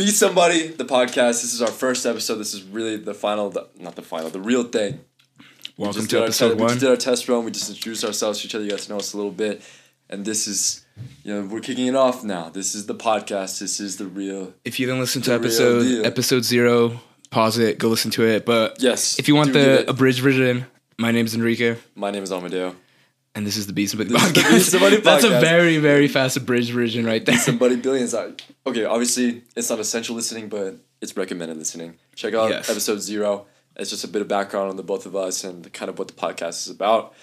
Be Somebody, the podcast. This is our first episode. This is really the final, the, not the final, the real thing. We Welcome just to did our episode te- We just did our test run. We just introduced ourselves to each other. You guys to know us a little bit. And this is, you know, we're kicking it off now. This is the podcast. This is the real. If you didn't listen to episode episode zero, pause it, go listen to it. But Yes. if you want the abridged version, my name is Enrique, My name is Amadeo. And this is the Beast is the podcast. That's a very very fast abridged version right there. Somebody billions. Okay, obviously it's not essential listening, but it's recommended listening. Check out Yes. episode zero. It's just a bit of background on the both of us and kind of what the podcast is about.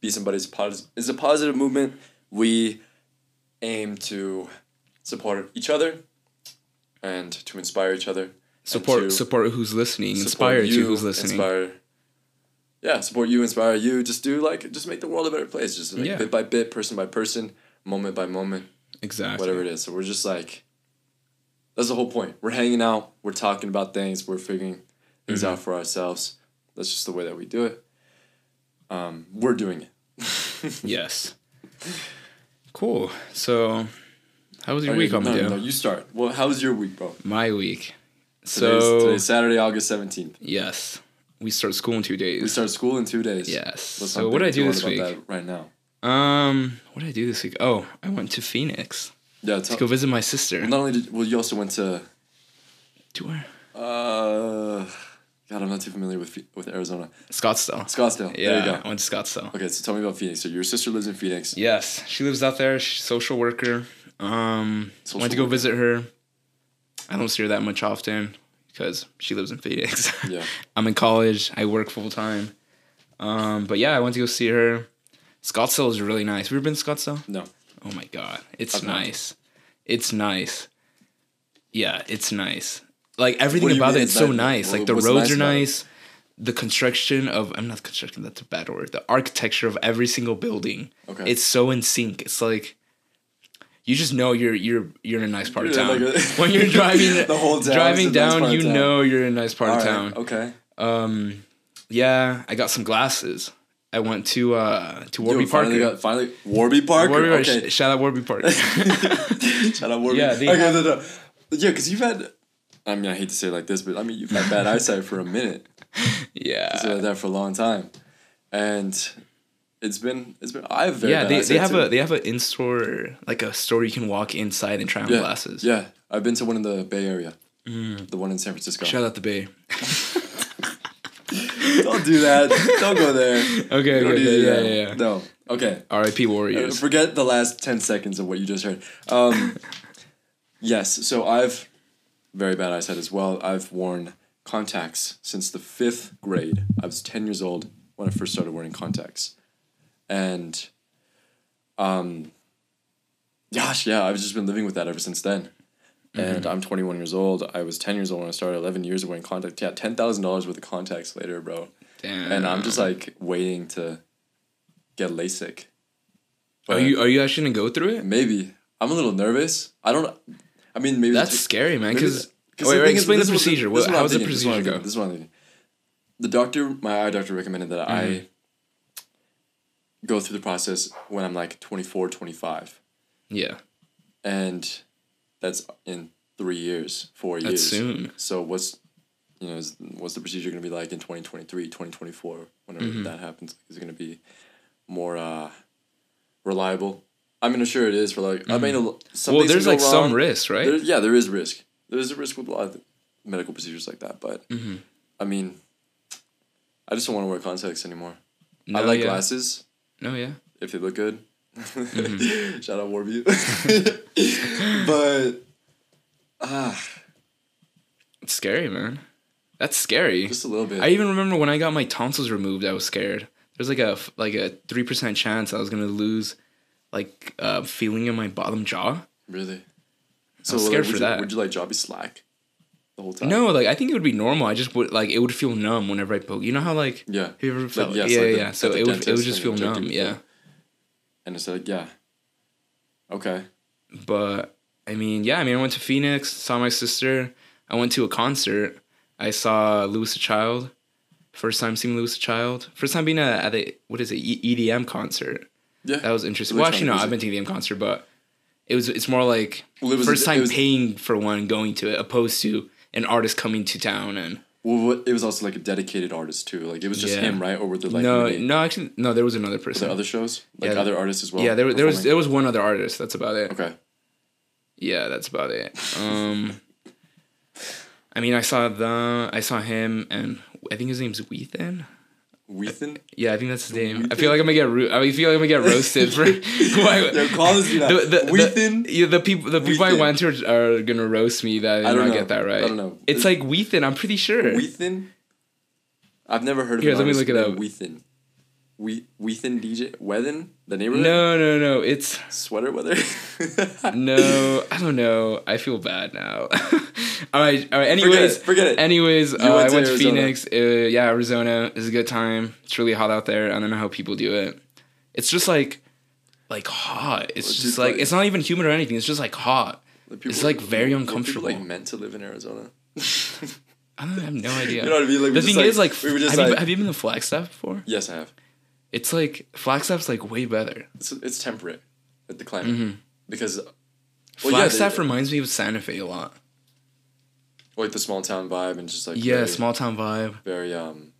Be somebody's pos- is a positive movement. We aim to support each other and to inspire each other. Support support who's listening, support inspire you who's listening. Inspire. Yeah, support you, inspire you. Just do like just make the world a better place. Just like Yeah. bit by bit, person by person, moment by moment Exactly. whatever it is. So we're just like, that's the whole point. We're hanging out, we're talking about things, we're figuring things Mm-hmm. out for ourselves. That's just the way that we do it. Um, we're doing it. Yes. Cool. So, how was your Are week, you, no, Amadeo? no, you start. Well, how was your week, bro? My week. Today's, So today's Saturday, August seventeenth. yes, we start school in two days. We start school in two days. Yes. Let's so what did I do this week? right now? Um, what did I do this week? Oh, I went to Phoenix Yeah. to go visit my sister. not only did well, you also went to. To where? Uh, God, I'm not too familiar with with Arizona. Scottsdale. Scottsdale. Yeah, There you I go. went to Scottsdale. Okay, so tell me about Phoenix. So your sister lives in Phoenix. Yes, she lives out there. She's a social worker. Um, Social went to go worker. visit her. I don't see her that much often because she lives in Phoenix. Yeah. I'm in college. I work full time. Um, but yeah, I went to go see her. Scottsdale is really nice. Have you ever been to Scottsdale? No. Oh my god, it's I've nice. It's nice. Yeah, it's nice. Like everything What do you about it, it's so nice? Well, Like the roads nice are nice. The construction of I'm not construction. That's a bad word. The architecture of every single building. Okay. It's so in sync. It's like you just know you're you're you're in a nice part of town. like a- when you're driving The whole town driving down, of you town. know you're in a nice part of Alright, town. Okay. Um, yeah, I got some glasses. I went to uh to Warby Parker. got finally Warby Parker. Warby okay. Sh- shout out Warby Park. Shout out Warby. Yeah, they okay, have- no, no. Yeah, because you've had. I mean, I hate to say it like this, but I mean, you've had bad eyesight for a minute. yeah. So like that for a long time, and it's been it's been. I have very yeah, bad they, they have too. a they have an in store like a store you can walk inside and try on yeah, glasses. Yeah, I've been to one in the Bay Area, the one in San Francisco. Shout out the Bay. Don't do that. Don't go there. Okay, okay, do yeah, yeah, yeah. No. Okay. R.I.P. Uh, Warriors. Forget the last 10 seconds of what you just heard. Um, yes, so I've very bad eyesight as well. I've worn contacts since the fifth grade. I was 10 years old when I first started wearing contacts. And, um, gosh, yeah, I've just been living with that ever since then. And I'm 21 years old. I was 10 years old when I started, 11 years of wearing contacts. Yeah, $10,000 worth of contacts later, bro. Damn. And I'm just like waiting to get LASIK. Are you are you actually gonna go through it? Maybe. I'm a little nervous. I don't. I mean, maybe That's the- scary, man. Because wait, the wait, is- explain the this is what- procedure. What, how does the thinking, this is what I'm procedure go? This is what I'm thinking. The doctor, my eye doctor, recommended that I Mm-hmm. Go through the process when I'm like 24, 25. Yeah, and that's in three years, four years. that's soon. So what's, you know, is, what's the procedure going to be like in 2023, 2024, whenever Mm-hmm. that happens? Is it going to be more uh, reliable? I mean, I'm sure it is for like, I mean, some Mm-hmm. Well, there's like go some risk, right? There, yeah, there is risk. There's a risk with a lot of medical procedures like that, but Mm-hmm. I mean, I just don't want to wear contacts anymore. I like yeah. glasses No, yeah. if they look good. Mm-hmm. Shout out Warview. but ah, It's scary, man. That's scary. just a little bit. I even remember when I got my tonsils removed, I was scared. There's like a like a three percent chance I was gonna lose, like uh, feeling in my bottom jaw. really. I was scared for you, that. Would you like jaw be slack the whole time? No, like I think it would be normal. I just would like it would feel numb whenever I poke. You know how like Yeah. you ever felt? yes, yeah, like yeah, the- yeah. So it would it would just feel numb. Yeah, And it's like yeah. Okay. but I mean, yeah. I mean, I went to Phoenix, saw my sister. I went to a concert. I saw Louis the Child. First time seeing Louis the Child. First time being at, at a what is it EDM concert. Yeah. That was interesting. Well, actually, no, I've been to the EDM concert, but It was it's more like Well, first it time was- paying for one going to it opposed to an artist coming to town and Well, it was also like a dedicated artist too. Like it was just Yeah. him, right? Or were there like no many- no actually no there was another person other shows like Yeah. other artists as well? yeah there, there was there was one other artist that's about it okay. yeah that's about it um I mean I saw the I saw him and I think his name's Whethan Whethan. yeah I think that's his name I feel like I'm gonna get ro- I feel like I'm gonna get roasted for why Yo, call us that. the, the, Whethan. the, yeah, the people the people I went to are, are gonna roast me that I, I don't know. get that right. I don't know. It's like Whethan. I'm pretty sure. Whethan. I've never heard of. Here, let me look it up. Whethan. We Whethan DJ Whethan the neighborhood. no, no, no. It's Sweater weather. no. I don't know. I feel bad now. all right, all right. Anyways, Forget it. Forget it. anyways, uh, went I went to Arizona. Phoenix. Uh, yeah, Arizona is a good time. It's really hot out there. I don't know how people do it. It's just like, like hot. It's just like like- it's not even humid or anything. It's just like hot. Like, It's, like, very were people, uncomfortable. like meant to live in Arizona. I don't I have no idea. You know what I mean? Like, the thing just, is, like, we were just have, you, like, have you been to Flagstaff before? yes, I have. It's like Flagstaff's like way better. It's it's temperate, like the climate, Mm-hmm. because well, yeah, Flagstaff they- reminds me of Santa Fe a lot. like the small town vibe and just like yeah, very, small town vibe. very um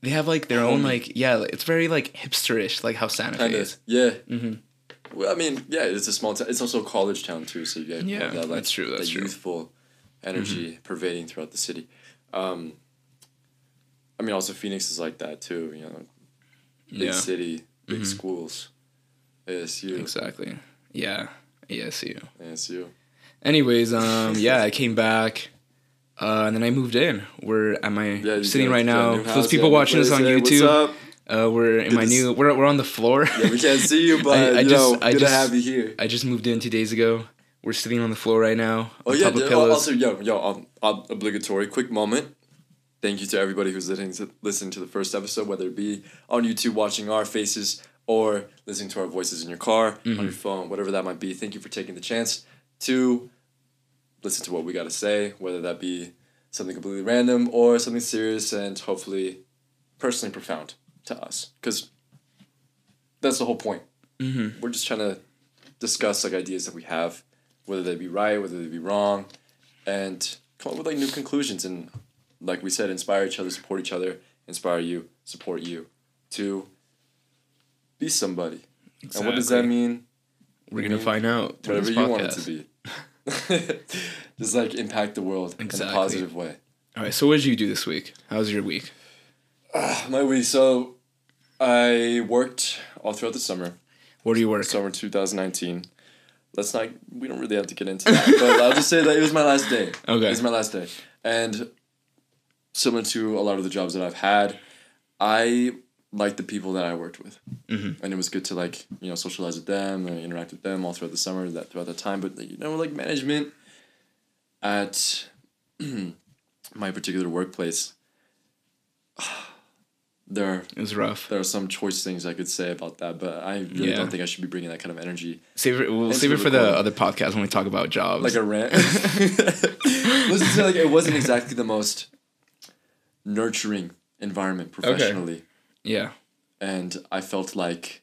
They have like their own like yeah, it's very like hipsterish, like how Santa Fe is. yeah. Mm-hmm. Well, I mean, yeah, it's a small town. It's also a college town too, so you get Yeah, that, like, that's true, that's that true. Mm-hmm. youthful energy pervading throughout the city. Um, I mean, also Phoenix is like that too. You know, big Yeah, city, big Mhm. schools, ASU, exactly. Yeah, ASU. ASU. Anyways, um, yeah, I came back, uh, and then I moved in. We're at my Yeah, sitting right now. For those people yeah, watching this place. on what's YouTube, up? uh, we're in my new. We're, we're on the floor. Yeah, we can't see you, but I you just- know, I good just- to have you here. I just moved in two days ago. We're sitting on the floor right now. Oh yeah, dude, pillows. also yo yo um, ob- obligatory quick moment. Thank you to everybody who's listening to listening to the first episode, whether it be on YouTube watching our faces or listening to our voices in your car, Mm-hmm. on your phone, whatever that might be. Thank you for taking the chance to listen to what we got to say, whether that be something completely random or something serious and hopefully personally profound to us. Because that's the whole point. mm-hmm. We're just trying to discuss like ideas that we have, whether they be right, whether they be wrong, and come up with like new conclusions and like we said, inspire each other, support each other, inspire you, support you to be somebody. And what does that mean? We're gonna find out Whatever you want it to be. just like impact the world in a positive way. All right. So what did you do this week? How was your week? Ah, my week, so I worked all throughout the summer. Where do you work? summer 2019. Let's not. We don't really have to get into that, but I'll just say that it was my last day. Okay. It was my last day, and similar to a lot of the jobs that I've had, I liked the people that I worked with, Mhm. and it was good to like you know socialize with them and interact with them all throughout the summer that throughout that time. But you know, like management at my particular workplace. There are It was rough. there are some choice things I could say about that, but I really Yeah. don't think I should be bringing that kind of energy. Save it. We'll save it for the other podcast when we talk about jobs. Like a rant. Just say like it wasn't exactly the most nurturing environment professionally, yeah. and I felt like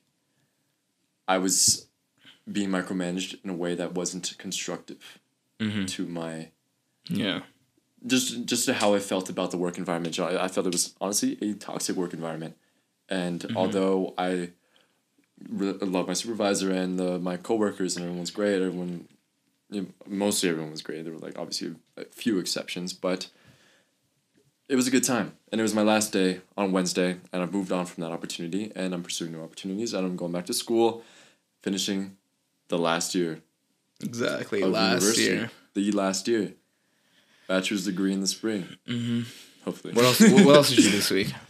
I was being micromanaged in a way that wasn't constructive Mm-hmm. to my Yeah. just just to how I felt about the work environment. I, I felt it was honestly a toxic work environment, and Mm-hmm. although I re- love my supervisor and the, my coworkers and everyone's great, everyone, you know, mostly everyone was great. There were like obviously a few exceptions, but it was a good time, and it was my last day on Wednesday, and I've moved on from that opportunity, and I'm pursuing new opportunities, and I'm going back to school, finishing the last year Exactly. Last year. The last year. Bachelor's degree in the spring. Mm-hmm. Hopefully. What else? what, else did you do this week?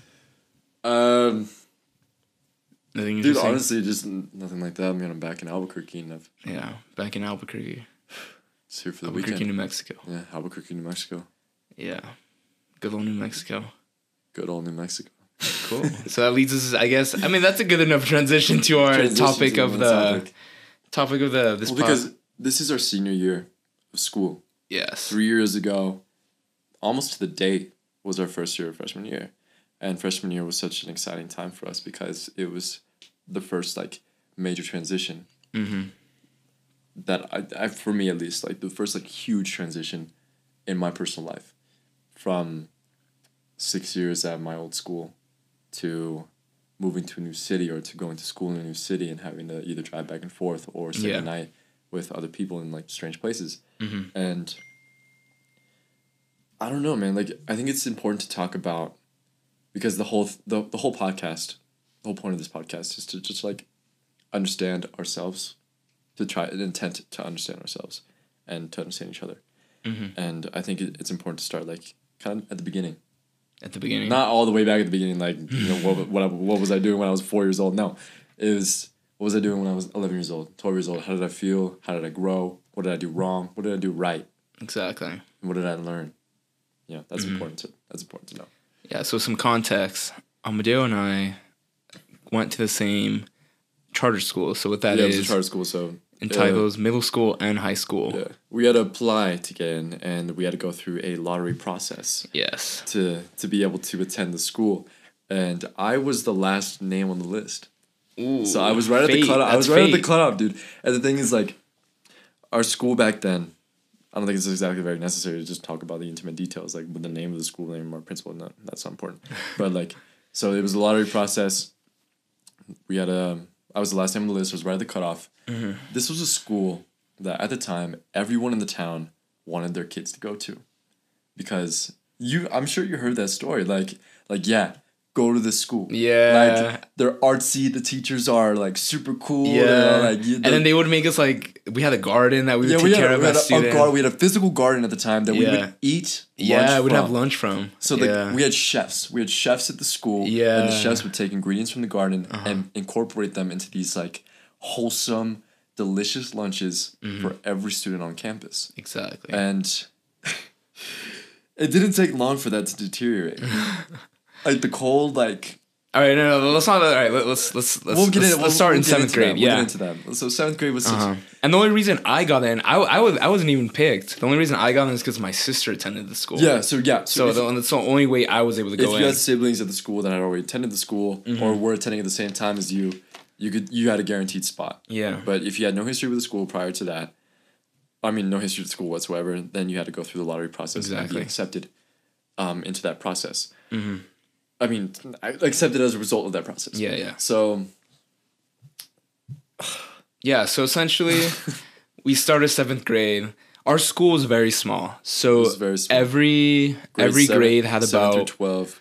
Um, Nothing dude, honestly, just nothing like that. I mean, I'm back in Albuquerque and I've yeah. Back in Albuquerque, just here for the Albuquerque, weekend. New Mexico. Yeah, Albuquerque, New Mexico. Yeah. Good old New Mexico. Good old New Mexico. Cool. so that leads us, I guess. I mean, that's a good enough transition to our Transition topic to of the topic. topic of the this Well, because this is our senior year of school. yes. Three years ago, almost to the date, was our first year of freshman year. And freshman year was such an exciting time for us because it was the first like major transition Mm-hmm. that I, I for me at least like the first like huge transition in my personal life from six years at my old school to moving to a new city or to going to school in a new city and having to either drive back and forth or stay Yeah. the night with other people in like strange places Mhm. and I don't know man like I think it's important to talk about because the whole the, the whole podcast the whole point of this podcast is to just like understand ourselves to try an intent to understand ourselves and to understand each other Mhm. and i think it, it's important to start like kind of at the beginning At the beginning. not all the way back at the beginning like you know what, what, what was i doing when i was four years old no it was what was i doing when i was 11 years old 12 years old how did i feel how did i grow what did i do wrong what did i do right exactly. and what did i learn yeah that's Mm-hmm. important to that's important to know Yeah, so some context. Amadeo and I went to the same charter school. So what that yeah, is it was a charter school so in uh, Tylo's middle school and high school. yeah we had to apply to get in and we had to go through a lottery process Yes. to to be able to attend the school and i was the last name on the list Ooh, So I was right at the fate. cutoff. I was right at the fate. cutoff, dude. And the thing is, like, our school back then, I don't think it's exactly very necessary to just talk about the intimate details, like with the name of the school name or principal. No, that's not important. But like, so it was a lottery process. We had a. I was the last name on the list. I was right at the cutoff. Mm-hmm. This was a school that at the time everyone in the town wanted their kids to go to, because you. I'm sure you heard that story. Like, like yeah, go to the school. Yeah. Like they're artsy. The teachers are like super cool. Yeah. like, you- and then they would make us like we had a garden that we would yeah, take we had, care a, of we, had a, a students. gar- we had a physical garden at the time that we would eat. yeah, we'd from. have lunch from. So like yeah. we had chefs. We had chefs at the school. Yeah. And the Uh-huh. chefs would take ingredients from the garden and incorporate them into these like wholesome, delicious lunches Mm-hmm. for every student on campus. exactly. And it didn't take long for that to deteriorate. like the cold, like all right, no, no, let's not. All right, let, let's let's let's we'll get let's, in. let's we'll, start we'll in seventh that. grade. We'll yeah. get into that. So seventh grade was Uh-huh. And the only reason I got in, I, I was I wasn't even picked. The only reason I got in is because my sister attended the school. yeah. So yeah. So if, the, that's the only way I was able to go. if you in. had siblings at the school that had already attended the school Mm-hmm. or were attending at the same time as you, you could you had a guaranteed spot. Yeah. But if you had no history with the school prior to that, I mean no history with school whatsoever, then you had to go through the lottery process and be accepted um, into that process. Mm-hmm. I mean, I- accepted as a result of that process. Yeah, yeah. So Yeah, so essentially, we started seventh grade. Our school was very small, so very small. every every seven- grade had about twelve.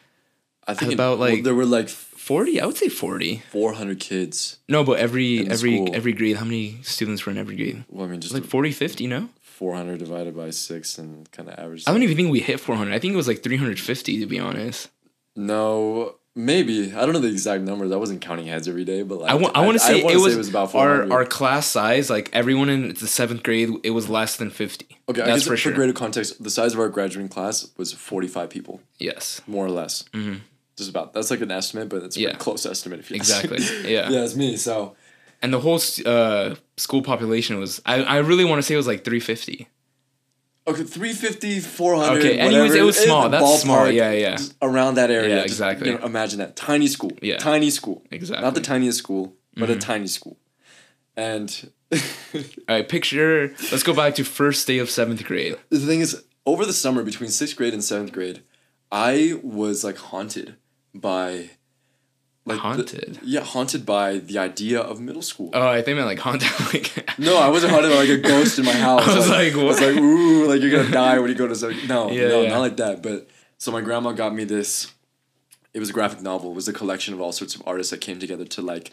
I think in- about, well, like- there were like forty. I would say forty. four hundred kids. No, but every every school. every grade, how many students were in every grade? Well, I mean, just Like 40, 50, no? four hundred divided by six and kind of average. I don't even think we hit four hundred. I think it was like three hundred fifty to be honest. No, maybe I don't know the exact numbers. I wasn't counting heads every day, but like I want to say, it was, about our our class size. Like everyone in the seventh grade, it was less than fifty. okay, I that's guess for sure. greater context, the size of our graduating class was forty five people, Yes, more or less. Mm-hmm. Just about. That's like an estimate, but it's a Yeah. close estimate if you exactly. Yeah. yeah, it's me. So and the whole uh, school population was. I I really want to say it was like three fifty. Okay, 350, 400, Okay, anyways, whatever, it was small. That's small. Yeah, yeah. around that area. Yeah, Just, exactly. you know, imagine that tiny school. Yeah. tiny school. Exactly. Not the tiniest school, but Mm-hmm. a tiny school, and. All right, picture. Let's go back to first day of seventh grade. the thing is, over the summer between sixth grade and seventh grade, I was like haunted by, like the- Haunted? yeah, haunted by the idea of middle school. Oh, I think I meant like haunted. Like no, I wasn't haunted by like a ghost in my house. I was like, I was like, ooh, like you're gonna die when you go to seventh. No, Yeah, no, yeah. not like that. But so my grandma got me this. It was a graphic novel. It was a collection of all sorts of artists that came together to like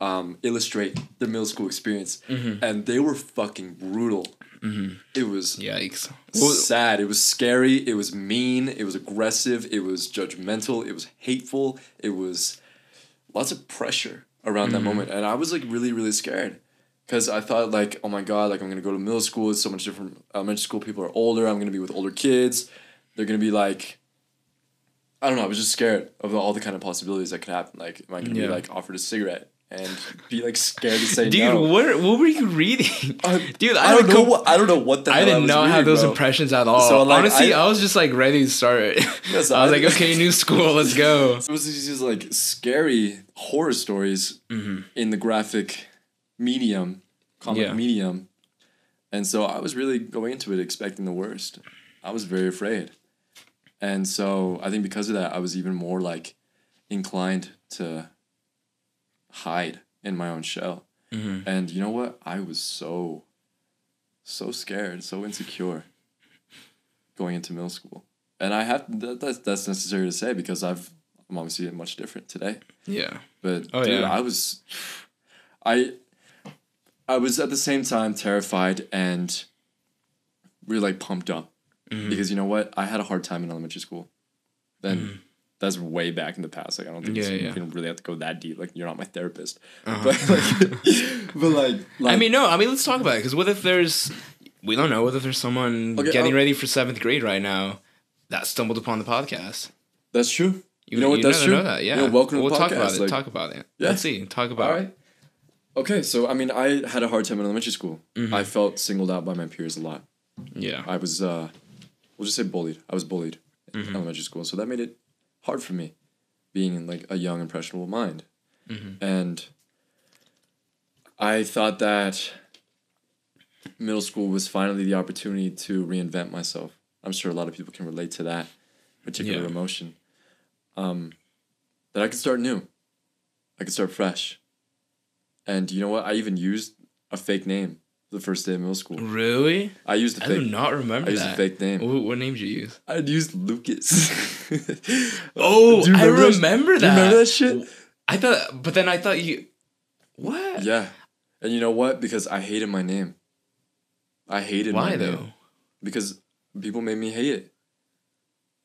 um, illustrate the middle school experience, Mm-hmm. and they were fucking brutal. It was Yikes. sad. It was scary. It was mean. It was aggressive. It was judgmental. It was hateful. It was lots of pressure around that mm-hmm. moment, and I was like really, really scared because I thought like, oh my god, like I'm gonna go to middle school. It's so much different. Elementary school people are older. I'm gonna be with older kids. They're gonna be like. I don't know. I was just scared of all the kind of possibilities that could happen. Like, am I gonna Yeah. be like offered a cigarette and be like scared to say Dude, no? what what were you reading? Dude, I, I don't know. What, I don't know what the I did not have those bro. impressions at all. So, like, Honestly, I- I, was just like ready to start. Yes, I was I- like, okay, new school, let's go. It was these, like scary horror stories Mm-hmm. in the graphic medium, comic Yeah. medium, And so I was really going into it expecting the worst. I was very afraid. And so I think because of that, I was even more like inclined to hide in my own shell. Mm-hmm. And you know what? I was so, so scared, so insecure going into middle school. And I have that, that's that's necessary to say because I've I'm obviously much different today. Yeah. But Oh, dude, yeah. I was, I, I was at the same time terrified and really like pumped up Mhm. because you know what? I had a hard time in elementary school. Then that's way back in the past. Like I don't think Mm-hmm. Yeah, yeah. you can really have to go that deep. Like you're not my therapist, Uh-huh. but like, but like, like I mean, no. I mean, let's talk about it. Because what if there's, we don't know. If there's someone Okay, getting I'll- ready for seventh grade right now that stumbled upon the podcast? that's true. You, You know what? you That's true. know that. Yeah. Yeah, welcome to we'll talk podcast, about it. like- talk about it. Yeah. Let's see. Talk about. All right. Okay, so I mean, I had a hard time in elementary school. Mhm. I felt singled out by my peers a lot. Yeah. I was, uh, we'll just say bullied. I was bullied in Mhm. elementary school, so that made it hard for me, being in like a young impressionable mind, Mhm. and I thought that middle school was finally the opportunity to reinvent myself. I'm sure a lot of people can relate to that particular Yeah. emotion. Um, that I could start new. I could start fresh. And you know what? I even used a fake name the first day of middle school. Really? I used a fake. I do not remember I used that. a fake name. What, what name did you use? I'd used Lucas. Oh, you I that remember that. you remember that shit? I thought, but then I thought you. What? Yeah. And you know what? Because I hated my name. I hated Why though? name. Because people made me hate it.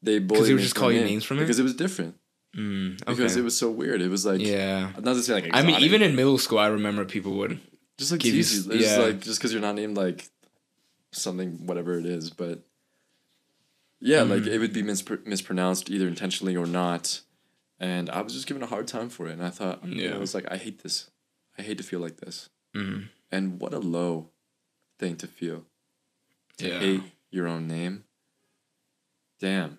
They bullied they would just call my you names from it? Because it was different. Mm, okay. Because it was so weird. It was like yeah. not to say like I mean, even in middle school, I remember people would. Just like give you easy. It's just yeah. like just because you're not named like something whatever it is, but yeah, like Mhm. it would be mispr- mispronounced either intentionally or not, and I was just given a hard time for it, and I thought, yeah. I was like, I hate this, I hate to feel like this, Mm, and what a low thing to feel to yeah. hate your own name. Damn.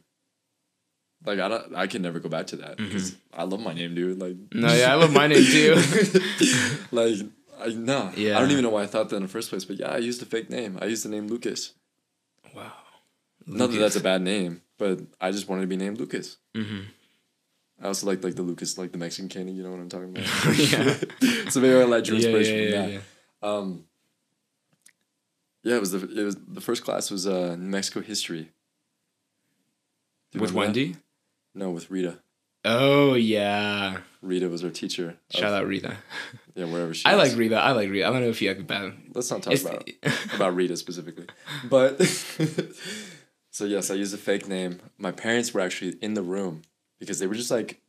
Like I don't, I can never go back to that because I love my name, dude. Like No, yeah, I love my name too. like I no, I don't even know why I thought that in the first place. But yeah, I used a fake name. I used the name Lucas. wow. Not that that's a bad name, but I just wanted to be named Lucas. hmm I also like like the Lucas, like the Mexican candy. You know what I'm talking about? Yeah. so maybe I like drew Yeah, yeah, inspiration yeah, from yeah, that. yeah. Um. Yeah, it was the it was the first class was uh New Mexico history. With remember that? Wendy. No, with Rita. Oh yeah. Rita was our teacher. of- Shout out Rita. Yeah, wherever she. I is. like Rita. I like Rita. I don't know if you like bad. Let's not talk It's, about about Rita specifically. But so yes, I used a fake name. My parents were actually in the room because they were just like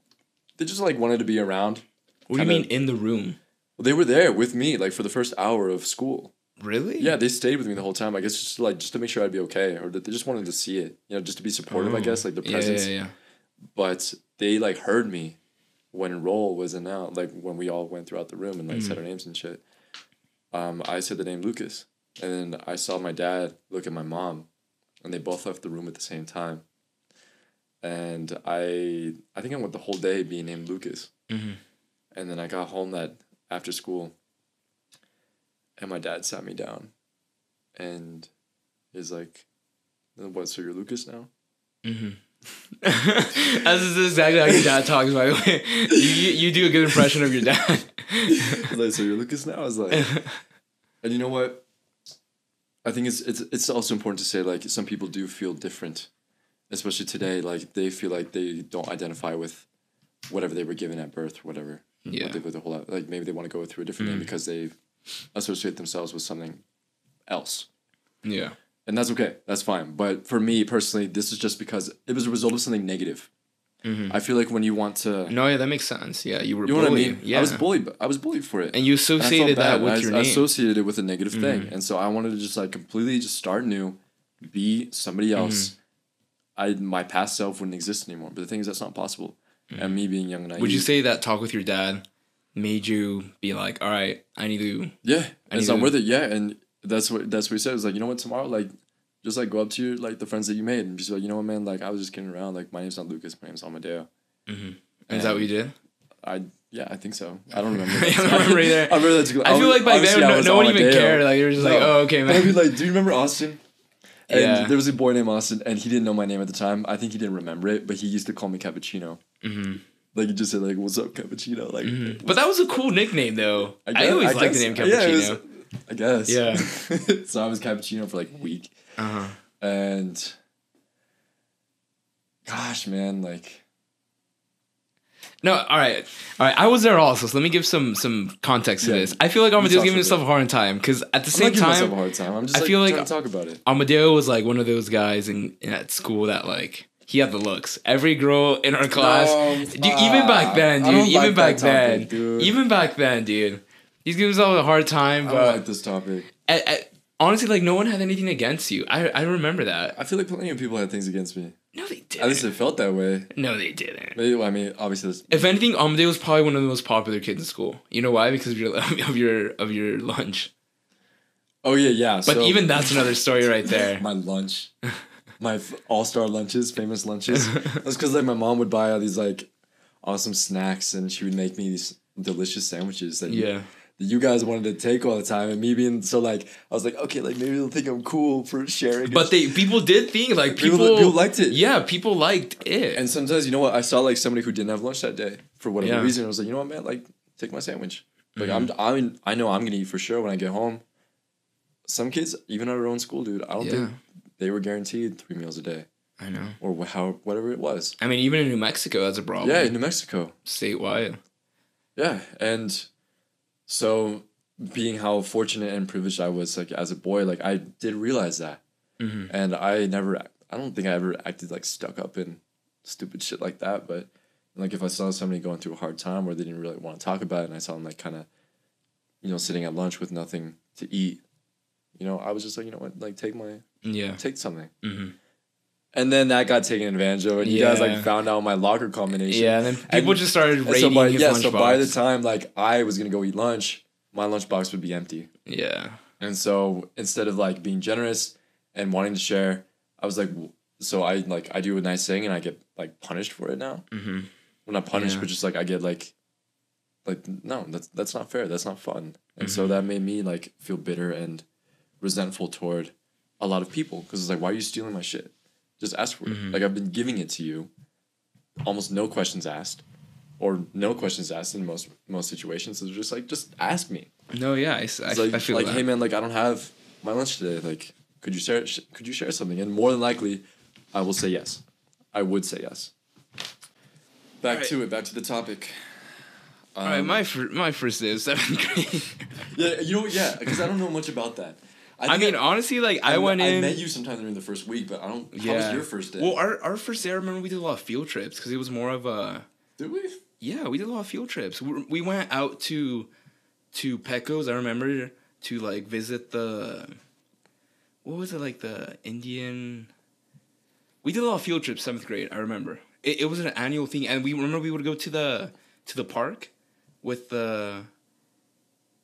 they just like wanted to be around. what do you mean in the room? Well, they were there with me like for the first hour of school. Really? Yeah, they stayed with me the whole time. I guess just to, like just to make sure I'd be okay, or that they just wanted to see it. You know, just to be supportive. I Oh. guess like the Yeah, presence. yeah, yeah. But they like heard me when roll was announced. Like when we all went throughout the room and like said Mhm. our names and shit. Um, I said the name Lucas, and then I saw my dad look at my mom, and they both left the room at the same time. And I, I think I went the whole day being named Lucas. Mhm. And then I got home that after school, and my dad sat me down, and is like, "What? So you're Lucas now?" Mm-hmm. This is exactly how your dad talks. By the way, you, you do a good impression of your dad. Like, so you're Lucas now? I was like, and you know what? I think it's it's it's also important to say like some people do feel different, especially today. Like they feel like they don't identify with whatever they were given at birth, or whatever. yeah. What they, the whole like maybe they want to go through a different name Mm. because they associate themselves with something else. Yeah. And that's okay. That's fine. But for me personally, this is just because it was a result of something negative. Mhm. I feel like when you want to, No, yeah, that makes sense. Yeah, you were you know what I mean? Yeah. I was bullied. I was bullied for it. and you And associated that with I, your I name. associated it with a negative thing, Mhm. and so I wanted to just like completely just start new, be somebody Mm-hmm. else. I my past self wouldn't exist anymore. But the thing is, that's not possible. And me being young and naive. Mm-hmm. Would you say that talk with your dad made you be like, all right, I need to. Yeah, I it's not to- worth it. Yeah, and that's what that's what he said. It was like you know what tomorrow like. Just like go up to your like the friends that you made and just be like you know what man like I was just kidding around like my name's not Lucas my name's Amadeo Is that what you did? I Yeah, I think so. I don't remember. I don't remember either. I remember that's I feel like back then no, no one even cared. Like they were just like, oh okay, man. I'd like, do you remember Austin? And Yeah. there was a boy named Austin, and he didn't know my name at the time. I think he didn't remember it, but he used to call me Cappuccino. Mhm. Like he just said, like, "What's up, Cappuccino?" Like, Mhm. But that was a cool nickname though. I, guess- always liked guess- the name Cappuccino. was- I guess. Yeah. so I was Cappuccino for like a week, uh-huh. and gosh, man, like, No, all right, all right. I was there also, so let me give some some context to Yeah. this. I feel like Amadeo's giving himself a hard time because at the same myself a time, hard time. I'm just I like, feel like- talk about it. Amadeo was like one of those guys in, in at school that like he had the looks. Every girl in our class, No, dude, even back then, dude, even like back that then, topic, dude. even back then, dude, he's giving himself a hard time. I But don't like this topic. at- at- honestly, like no one had anything against you. I I remember that. I feel like plenty of people had things against me. No, they didn't. At least it felt that way. No, they didn't. Maybe, well, I mean, obviously, this, If anything, Amadeo was probably one of the most popular kids in school. You know why? Because of your of your of your lunch. oh yeah, yeah. But so- even that's another story right there. my lunch, my all star lunches, famous lunches. That's because like my mom would buy all these like awesome snacks, and she would make me these delicious sandwiches that you, Yeah. That you guys wanted to take all the time, and me being so like I was like, okay, like maybe they'll think I'm cool for sharing. But they people did think like People- people people liked it. Yeah, people liked it. and sometimes you know what I saw like somebody who didn't have lunch that day for whatever Yeah. reason. I was like, you know what, man, like take my sandwich. Like Mm-hmm. I'm, I mean, I know I'm gonna eat for sure when I get home. Some kids, even at our own school, dude, I don't Yeah. think they were guaranteed three meals a day I know. or how whatever it was. I mean, even in New Mexico, that's a problem. Yeah, in New Mexico. statewide. Yeah, and so being how fortunate and privileged I was, like as a boy, like I did realize that, Mhm. and I never, I don't think I ever acted like stuck up in stupid shit like that. But like if I saw somebody going through a hard time or they didn't really want to talk about it, and I saw them like kind of, you know, sitting at lunch with nothing to eat, you know, I was just like, you know what, like take my Yeah. take something. hmm And then that got taken advantage of, and you guys like found out my locker combination. Yeah, and then people And- just started raiding so by, his yeah, lunchbox. so by the time like I was gonna go eat lunch, my lunchbox would be empty. yeah. And so instead of like being generous and wanting to share, I was like, so I like I do a nice thing and I get like punished for it now. hmm Well, not punished, Yeah. but just like I get like, like no, that's that's not fair. That's not fun. And so Mhm. that made me like feel bitter and resentful toward a lot of people because it's like, why are you stealing my shit? Just ask for it. Mhm. Like I've been giving it to you, almost no questions asked, or no questions asked in most most situations. So just like, just ask me. No, yeah, I, I- like, I feel like that. hey man, like I don't have my lunch today. Like, could you share? Sh- could you share something? And more than likely, I will say yes. I would say yes. Back Alright. to it. Back to the topic. All right, Um, my fir- my first day of seventh grade. yeah, you know, yeah, because I don't know much about that. I, think mean, honestly, like I, I went in. I met you sometime during the first week, but I don't. Yeah. How was your first day? Well, our our first day, I remember we did a lot of field trips because it was more of a. Did we? Yeah, we did a lot of field trips. We, we went out to to Pecos. I remember to like visit the what was it like the Indian. We did a lot of field trips seventh grade. I remember it. It was an annual thing, and we remember we would go to the to the park with the.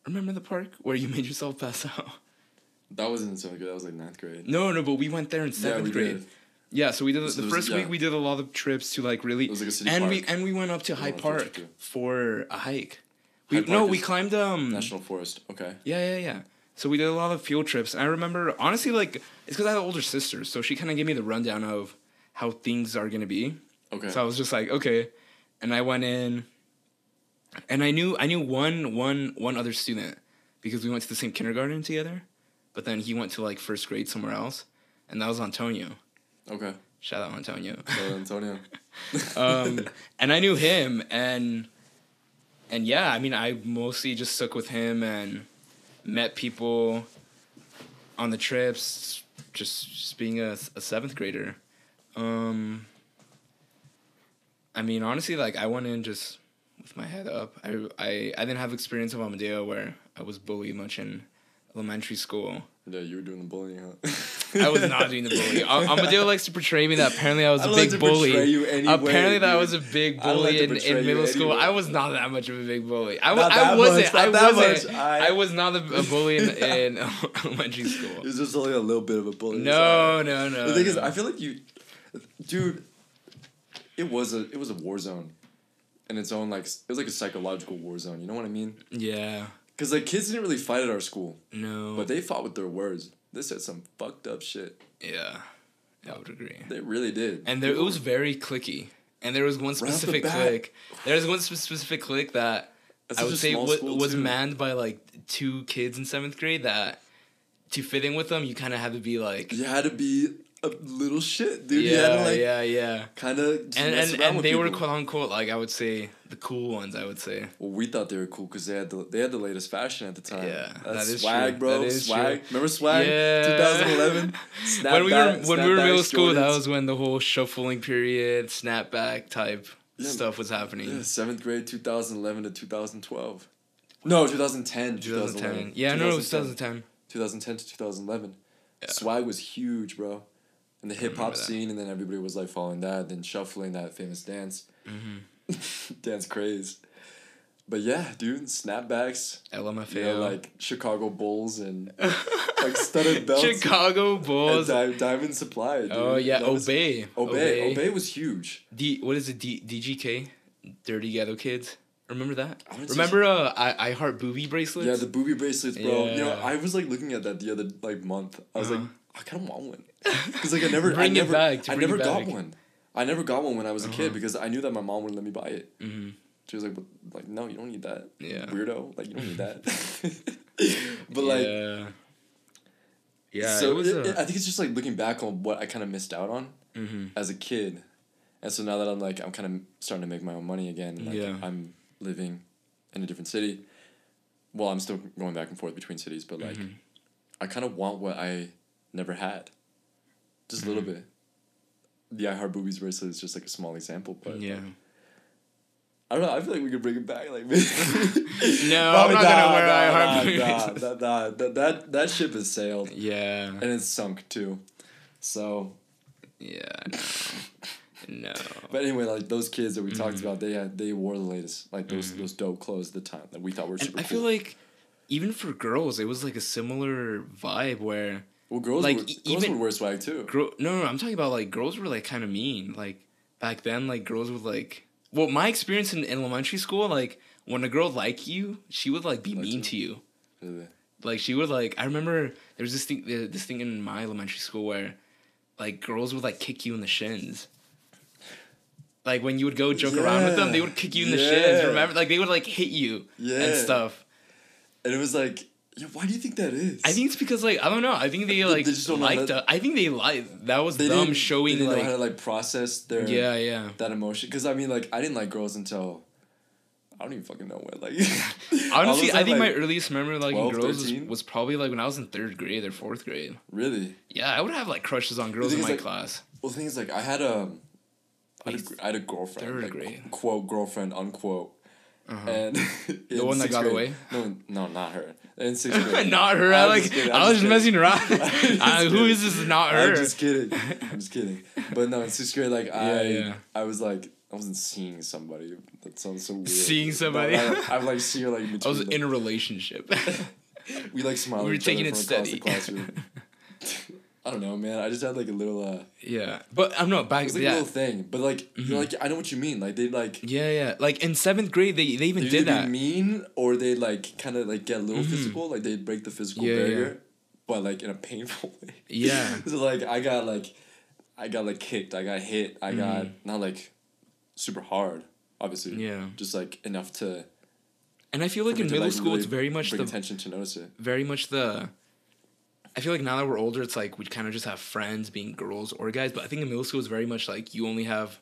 Remember the park where you made yourself pass out? That wasn't seventh grade. That was like ninth grade. No, no, but we went there in yeah, seventh we grade. did. Yeah, so we did So the it was- first yeah. week. We did a lot of trips to like really, It was like a city and we and we went up to Hyde went on a field Park too. for a hike. We Hyde no, we climbed um. National Forest. Okay. Yeah, yeah, yeah. So we did a lot of field trips. And I remember honestly, like it's because I have an older sister, so she kind of gave me the rundown of how things are gonna be. Okay. So I was just like, okay, and I went in, and I knew I knew one one one other student because we went to the same kindergarten together, but then he went to like first grade somewhere else, and that was Antonio. okay. Shout out Antonio. So Antonio. um, and I knew him, and and yeah, I mean, I mostly just stuck with him and met people on the trips, just just being a, a seventh grader. Um, I mean, honestly, like I went in just with my head up. I I I didn't have experience of Amadeo where I was bullied much in elementary school. yeah, you were doing the bullying, huh? I was not doing the bully. Am- Amadeo likes to portray me that apparently I was I a big like to portray bully. you any way, apparently that I was a big bully in, in middle school. I was not that much of a big bully. I, Not wa- that I wasn't. much, I that wasn't. much. I- I, was not a, a bully in, in elementary school. It was just only a little bit of a bully. No, no, no. The thing is, no. I feel like you, dude. It was a it was a war zone, in its own like it was like a psychological war zone. You know what I mean? Yeah. Because like kids didn't really fight at our school, No. but they fought with their words. They said some fucked up shit. yeah. I would agree. They really did. And there it was very clicky. And there was one specific click. There was one specific click that That's I would say small wa- school, was too. manned by like two kids in seventh grade that to fit in with them you kind of had to be like You had to be a little shit, dude. yeah to like yeah yeah kind of and and, and they were quote unquote like I would say the cool ones I would say Well, we thought they were cool because they had the they had the latest fashion at the time. Yeah, That's that is swag, true. bro. That is swag. true. Remember swag? Yeah. 2011. when we were Snapback- when we were middle snapbacks, school that was when the whole shuffling period snapback type Yeah. stuff was happening yeah, seventh grade, 2011 to 2012. No, 2010, 2010 2011. yeah no it was 2010 2010 to 2011. Yeah. Swag was huge, bro. In the hip hop scene, and then everybody was like following that, then shuffling that famous dance, Mm-hmm. dance craze. But yeah, dude, snapbacks, LMFAO you know, like Chicago Bulls and like studded belts. Chicago and Bulls Di- Diamond Supply. Dude. oh yeah That was- Obey Obey. Obey was huge. D what is it? D DGK, Dirty Ghetto Kids. Remember that? I Remember uh I I heart booby bracelets. Yeah, the booby bracelets, bro. You know, Yeah. I was like looking at that the other like month. I was Uh-huh. like, I kind of want one because like I never, I never, back, I never got one. I never got one when I was a kid Uh-huh. because I knew that my mom wouldn't let me buy it. hmm She was like, like, no, you don't need that. Yeah. Weirdo. Like, you don't need that. but like, yeah, yeah. so it was it- a, it- I think it's just like looking back on what I kind of missed out on mhm. as a kid, and so now that I'm like, I'm kind of starting to make my own money again. Like, Yeah. I'm living in a different city. Well, I'm still going back and forth between cities, but like, Mhm. I kind of want what I never had, just a Mm-hmm. little bit. The I Heart Boobies bracelet is just like a small example, but yeah. I don't know. I feel like we could bring it back. Like, no, I'm not gonna wear I Heart Boobies. Nah, nah, nah, that, that that ship has sailed Yeah, and it's sunk too. So, yeah. No. no. but anyway, like those kids that we talked Mm-hmm. about, they had they wore the latest, like those those dope clothes at the time that we thought were And super I cool. feel like even for girls, it was like a similar vibe where well, girls like, were, girls even- would wear swag too. Girl, no, no, I'm talking about like girls were like kind of mean. Like back then, like girls would like. Well, my experience in, in elementary school, like when a girl liked you, she would like be Like mean you. to you. Really. Like she would like. I remember there was this thing, this thing in my elementary school where, like girls would like kick you in the shins. Like when you would go joke around with them, they would kick you in the shins. Remember, like they would like hit you Yeah. and stuff. And it was like, yeah, why do you think that is? I think it's because like I don't know. I think they like they just don't liked. that-. I think they like That was them showing they didn't like. know how to like process their yeah, yeah. that emotion. Because I mean, like, I didn't like girls until I don't even fucking know when. Like, Honestly, I think my earliest memory of liking 12, girls was, was probably like when I was in third grade or fourth grade. really. Yeah, I would have like crushes on girls in my like, class. Well, the thing is, like, I had a, I had a, I had a girlfriend, third like, grade. quote girlfriend unquote, Uh-huh. and The one that got away? No, no, not her. In sixth grade. not her. I like. just I was just messing around. Uh, who this? Not her. I'm just kidding. I'm just kidding. But no, in sixth grade, like I, yeah. I was like, I wasn't seeing somebody. That sounds so weird. Seeing somebody? I, I like see her like I was the- in a relationship. we like smile. we were at each other taking it steady. Across the classroom. I don't know, man. I just had like a little. uh yeah, but I'm not back. It was like yeah. a little thing, but like you're like I know what you mean. Like they like yeah, yeah. Like in seventh grade, they they even they did that. mean or they like kind of like get a little physical. Like they break the physical Yeah, yeah. barrier, but like in a painful way. Yeah. so like I got like, I got like kicked. I got hit. I got not like, super hard. Obviously. Mm-hmm. Yeah. Just like enough to. And I feel like in middle school, really it's very much the attention to notice it. very much the I feel like now that we're older, it's like we kind of just have friends being girls or guys. But I think in middle school, it's very much like you only have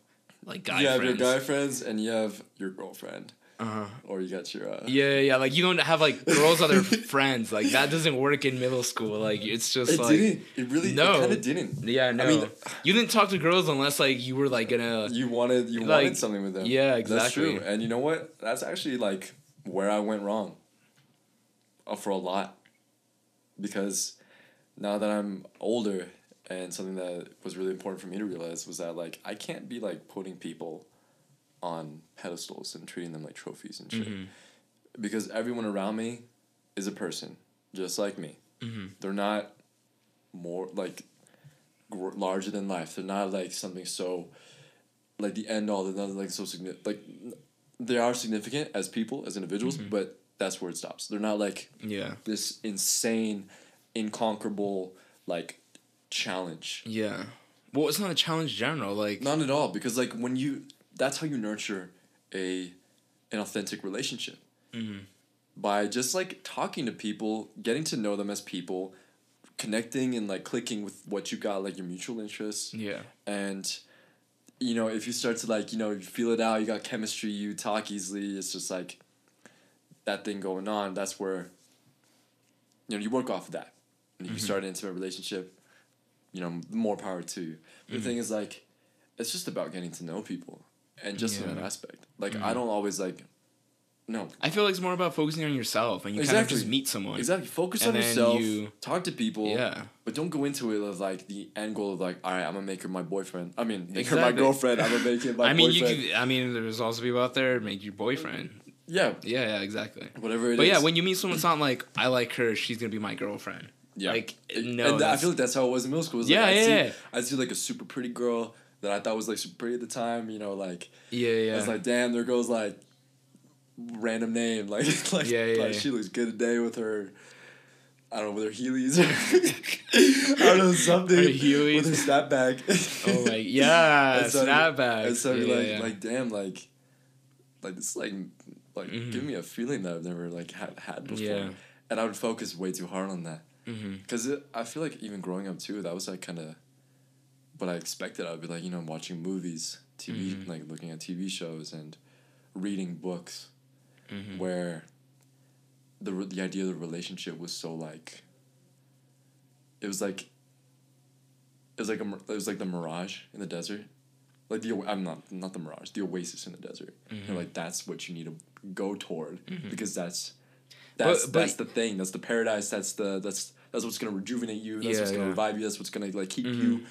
like guy you have friends. your guy friends and you have your girlfriend, uh-huh. or you got your. Uh, Yeah, yeah. Like you don't have like girls other friends. Like that doesn't work in middle school. Like it's just It like didn't. It really. No. It kind of didn't. yeah, no. mean- you didn't talk to girls unless like you were like gonna. You wanted. You Like, wanted something with them. yeah, That's exactly. true. And you know what? That's actually like where I went wrong. Uh, for a lot. Because now that I'm older and something that was really important for me to realize was that like I can't be like putting people on pedestals and treating them like trophies and shit. Mhm. Because everyone around me is a person just like me. Mhm. They're not more like gr- larger than life. They're not like something so like the end all. They're not like so significant. Like n- they are significant as people, as individuals, Mm-hmm. but that's where it stops. They're not like Yeah. this insane, inconquerable like challenge. Yeah. Well, it's not a challenge in general. Like, Not at all, because like when you, that's how you nurture a, an authentic relationship. Mm-hmm. By just like talking to people, getting to know them as people, connecting and like clicking with what you got, like your mutual interests, yeah. and you know if you start to like you know you feel it out, you got chemistry, you talk easily. It's just like that thing going on. That's where you know you work off of that, and if you mm-hmm. start an intimate relationship, you know more power to you. But the thing mm-hmm. is like, it's just about getting to know people, and just in that aspect. Like I mm-hmm. don't always like, no. I feel like it's more about focusing on yourself and you kind of Exactly. just meet someone. Exactly. Focus And on yourself. you- talk to people. Yeah. But don't go into it with like the end goal of like, all right, I'm gonna make her my boyfriend. I mean, make her my girlfriend. I'm gonna make it my I mean, boyfriend. you could, I mean, there's also people out there make your boyfriend. yeah, Yeah, yeah, exactly. whatever it is. But yeah, when you meet someone, it's not like I like her. She's gonna be my girlfriend. Yeah, like, no, and I feel like that's how it was in middle school. It was Yeah, like, I'd yeah, See, yeah. I'd see like a super pretty girl that I thought was like super pretty at the time. You know, like Yeah, yeah. I was like, damn, there goes like random name. Like, like, Yeah, yeah, like yeah. she looks good today with her. I don't know with her Heelys. I don't know something Her Heelys. with her snapback. oh my, yeah, And so- snapback. And so yeah, you're like, yeah. like damn, like, like this, is like, like Mhm. give me a feeling that I've never like had had before. Yeah. And I would focus way too hard on that hmm because I feel like even growing up too, that was like kind of what I expected. I'd be like, you know, watching movies, TV, Mhm. like looking at TV shows and reading books, hmm where the the idea of the relationship was so like. It was like. It was like a, it was like the mirage in the desert, like the I'm not not the mirage, the oasis in the desert. Mhm. And like that's what you need to go toward Mhm. because that's that's But- but- that's the thing. That's the paradise. That's the that's that's what's gonna rejuvenate you. That's Yeah, what's gonna yeah. revive you. That's what's gonna like keep Mhm. you